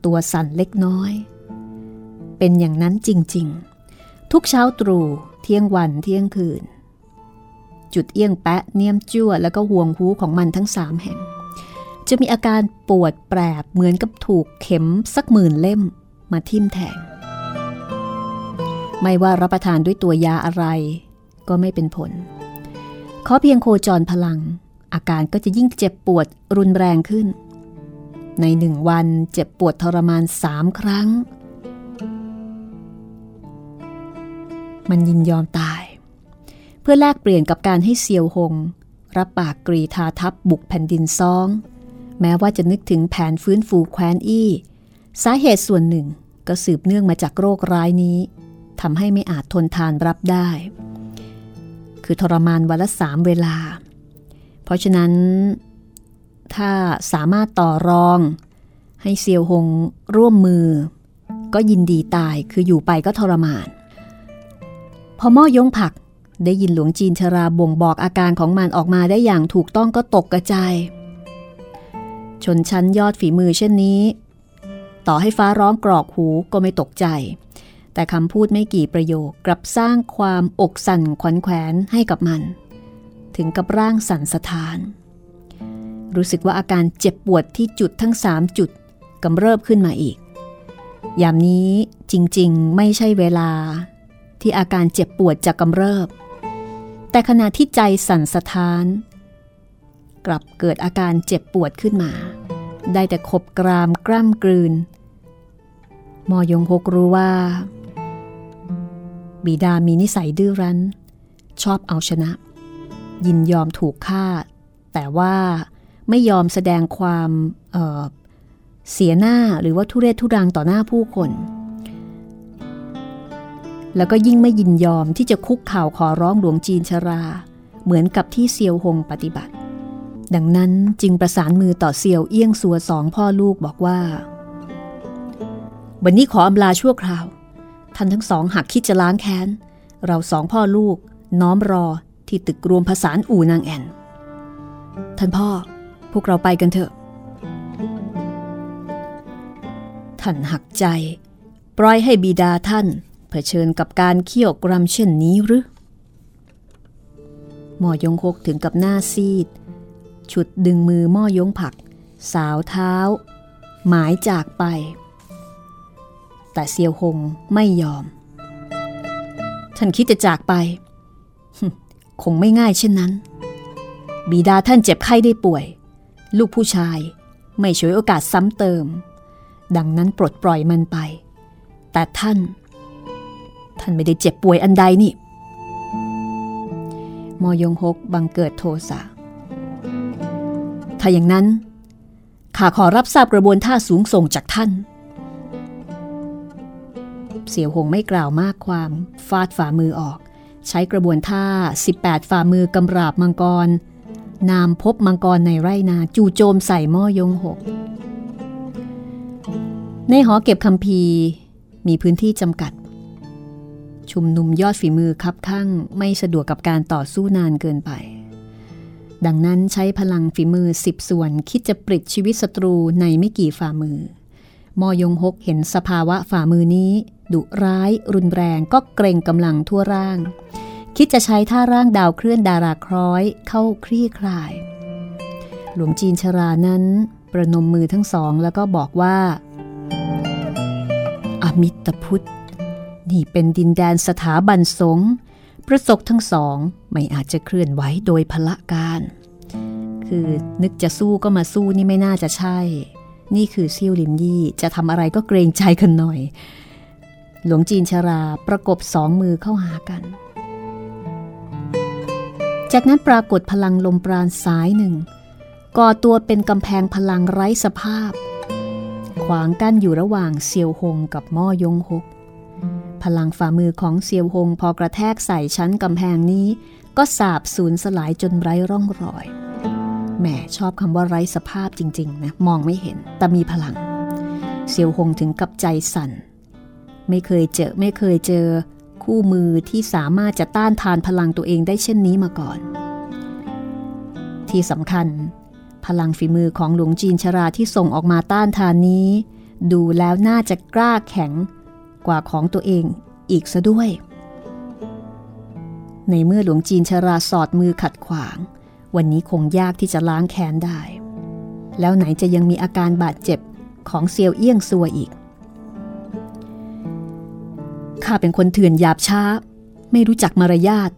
ตัวสั่นเล็กน้อย เป็นอย่างนั้นจริง ๆ ทุกเช้าตรู่เที่ยงวันเที่ยงคืน จุดเอี้ยงแปะเนียมจั่วแล้วก็ห่วงหูของมันทั้งสามแห่ง จะมีอาการปวดแปรบเหมือนกับถูกเข็มสักหมื่นเล่มมาทิ่มแทง ไม่ว่ารับประทานด้วยตัวยาอะไรก็ไม่เป็นผล ขอเพียงโคจรพลัง อาการก็จะยิ่งเจ็บปวดรุนแรงขึ้น ในหนึ่งวันเจ็บปวดทรมานสามครั้ง มันยินยอมตาย เพื่อแลกเปลี่ยนกับการให้เซียวหง รับปากกรีธาทัพบุกแผ่นดินซอง แม้ว่าจะนึกถึงแผนฟื้นฟูแคว้นอี้ สาเหตุส่วนหนึ่งก็สืบเนื่องมาจากโรคร้ายนี้ทำให้ไม่อาจทนทานรับได้ คือทรมานวันละสามเวลา เพราะฉะนั้น ถ้าสามารถต่อรอง ให้เซียวหงร่วมมือ ก็ยินดีตายคืออยู่ไปก็ทรมาน พอม้อยงผักได้ยินหลวงจีนชราบ่งบอกอาการของมันออกมาได้อย่างถูกต้องก็ตกกระจาย ชนชั้นยอดฝีมือเช่นนี้ ต่อให้ฟ้าร้องกรอกหูก็ไม่ตกใจ แต่คำพูดไม่กี่ประโยคกลับสร้างความอกสั่นขวัญแขวนให้กับมัน ถึงกับร่างสั่นสะท้าน รู้สึกว่าอาการเจ็บปวดที่จุดทั้งสามจุดกำเริบขึ้นมาอีก ยามนี้จริงๆ ไม่ใช่เวลา ที่อาการเจ็บปวดจะกำเริบ แต่ขณะที่ใจสั่นสะท้าน กลับเกิดอาการเจ็บปวดขึ้นมา ได้แต่ขบกรามกล้ำกลืนมอยงหกรู้ว่า บิดามีนิสัยดื้อรั้น ชอบเอาชนะ ยินยอมถูกฆ่า แต่ว่าไม่ยอมแสดงความเเสียหน้าหรือว่าทุเรศทุรังต่อหน้าผู้คน แล้วก็ยิ่งไม่ยินยอมที่จะคุกเข่าขอร้องหลวงจีนชรา เหมือนกับที่เซียวหงปฏิบัติ ดังนั้นจึงประสานมือต่อเซียวเอี้ยงสัวสองพ่อลูกบอกว่า วันนี้ขออำลาชั่วคราว ท่านทั้งสองหักคิดจะล้างแค้น เราสองพ่อลูก น้อมรอที่ตึกรวมภาษาอู่นางแอน ท่านพ่อ พวกเราไปกันเถอะ ท่านหักใจ ปล่อยให้บิดาท่านเผชิญกับการเคี่ยวกรำเช่นนี้หรือหมอยงคกถึงกับหน้าซีด ฉุดดึงมือหม้อยงผัก สาวเท้า หมายจากไป แต่เซียวหงไม่ยอม ท่านคิดจะจากไป คงไม่ง่ายเช่นนั้น บิดาท่านเจ็บไข้ได้ป่วย ลูกผู้ชายไม่ช่วยโอกาสซ้ำเติม ดังนั้นปลดปล่อยมันไป แต่ท่าน ท่านไม่ได้เจ็บป่วยอันใดนี่ มอยงฮกบังเกิดโทสะ ถ้าอย่างนั้นข้าขอรับทราบกระบวนท่าสูงส่งจากท่าน เสี่ยวหงไม่กล่าวมากความ ฟาดฝ่ามือออก ใช้กระบวนท่า 18 ฝ่ามือกำราบมังกร นามพบมังกรในไร่นาจู่โจมใส่หม้อยงหก ในหอเก็บคำพีมีพื้นที่จำกัด ชุมนุมยอดฝีมือคับข้างไม่สะดวกกับการต่อสู้นานเกินไป ดังนั้นใช้พลังฝีมือสิบส่วนคิดจะปลิดชีวิตศัตรูในไม่กี่ฝ่ามือ มอยงฮกเห็นสภาวะฝ่ามือนี้ ดุร้ายรุนแรงก็เกรงกำลังทั่วร่าง คิดจะใช้ท่าร่างดาวเคลื่อนดาราคล้อยเข้าคลี่คลาย หลวงจีนชรานั้น ประนมมือทั้งสองแล้วก็บอกว่า อมิตรพุทธ นี่เป็นดินแดนสถาบันสงฆ์พระศกทั้งสอง ไม่อาจจะเคลื่อนไหวโดยพละการ คือนึกจะสู้ก็มาสู้นี่ไม่น่าจะใช่ นี่คือซิ่วลิมยี่จะทำอะไรก็เกรงใจกันหน่อย หลวงจีนชราประกบสองมือเข้าหากัน จากนั้นปรากฏพลังลมปราณสายหนึ่ง ก่อตัวเป็นกำแพงพลังไร้สภาพ ขวางกั้นอยู่ระหว่างเซียวหงกับม่อยงหกพลังฝ่ามือของเซียวหงพอกระแทกใส่ชั้นกำแพงนี้ ก็สาบสูญสลายจนไร้ร่องรอย แหมชอบคำว่าไร้สภาพจริงๆนะมองไม่เห็นแต่มีพลัง เซียวหงถึงกับใจสั่น ไม่เคยเจอไม่เคยเจอคู่มือที่สามารถจะต้านทานพลังตัวเองได้เช่นนี้มาก่อน ที่สำคัญ พลังฝีมือของหลวงจีนชราที่ส่งออกมาต้านทานนี้ ดูแล้วน่าจะกล้าแข็งกว่าของตัวเองอีกซะด้วย ในเมื่อหลวงจีนชราสอดมือขัดขวาง วันนี้คงยากที่จะล้างแค้นได้ แล้วไหนจะยังมีอาการบาดเจ็บของเซียวเอี้ยงซัวอีก ข้าเป็นคนเถื่อนหยาบช้า ไม่รู้จักมารยาท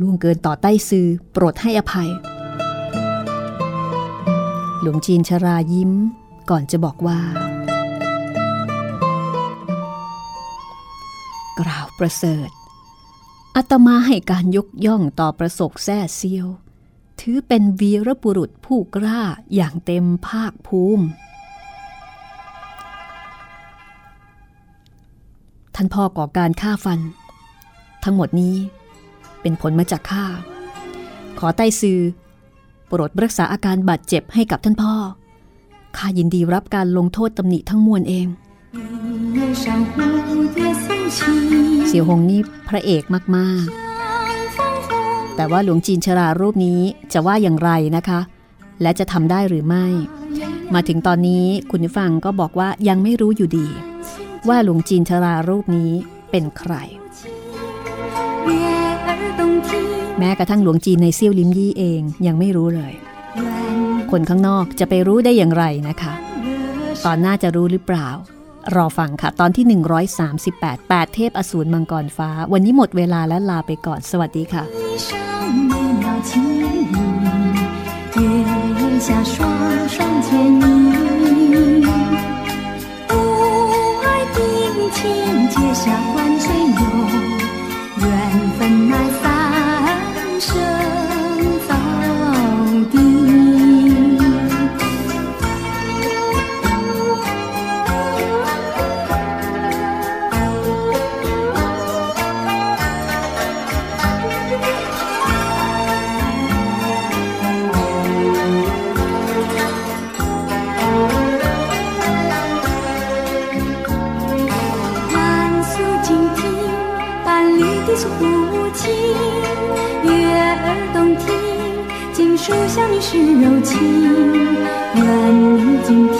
ล่วงเกินต่อใต้ซือโปรดให้อภัย หลวงจีนชรายิ้มก่อนจะบอกว่า กล่าวประเสริฐ อาตมาให้การยกย่องต่อประสบแซ่เซียว ถือเป็นวีรบุรุษผู้กล้าอย่างเต็มภาคภูมิ ท่านพ่อก่อการฆ่าฟัน ทั้งหมดนี้เป็นผลมาจากข้า ขอใต้ซือโปรดรักษาอาการบาดเจ็บให้กับท่านพ่อ ข้ายินดีรับการลงโทษตำหนิทั้งมวลเอง เสี่ยวหงนี่พระเอกมากๆ แต่ว่าหลวงจีนชรารูปนี้จะว่าอย่างไรนะคะ และจะทำได้หรือไม่ มาถึงตอนนี้คุณฟังก็บอกว่ายังไม่รู้อยู่ดี ว่าหลวงจีนชรารูปนี้เป็นใคร แม้กระทั่งหลวงจีนในเซี่ยวลิมยี่เองยังไม่รู้เลย คนข้างนอกจะไปรู้ได้อย่างไรนะคะ ตอนหน้าจะรู้หรือเปล่า รอฟังค่ะ ตอนที่ 138 8 เทพอสูรมังกรฟ้า วันนี้หมดเวลาและลาไปก่อน สวัสดีค่ะ 月下双双牵引，不爱定情，结下万岁友，缘分乃 想你是柔情，愿你今天。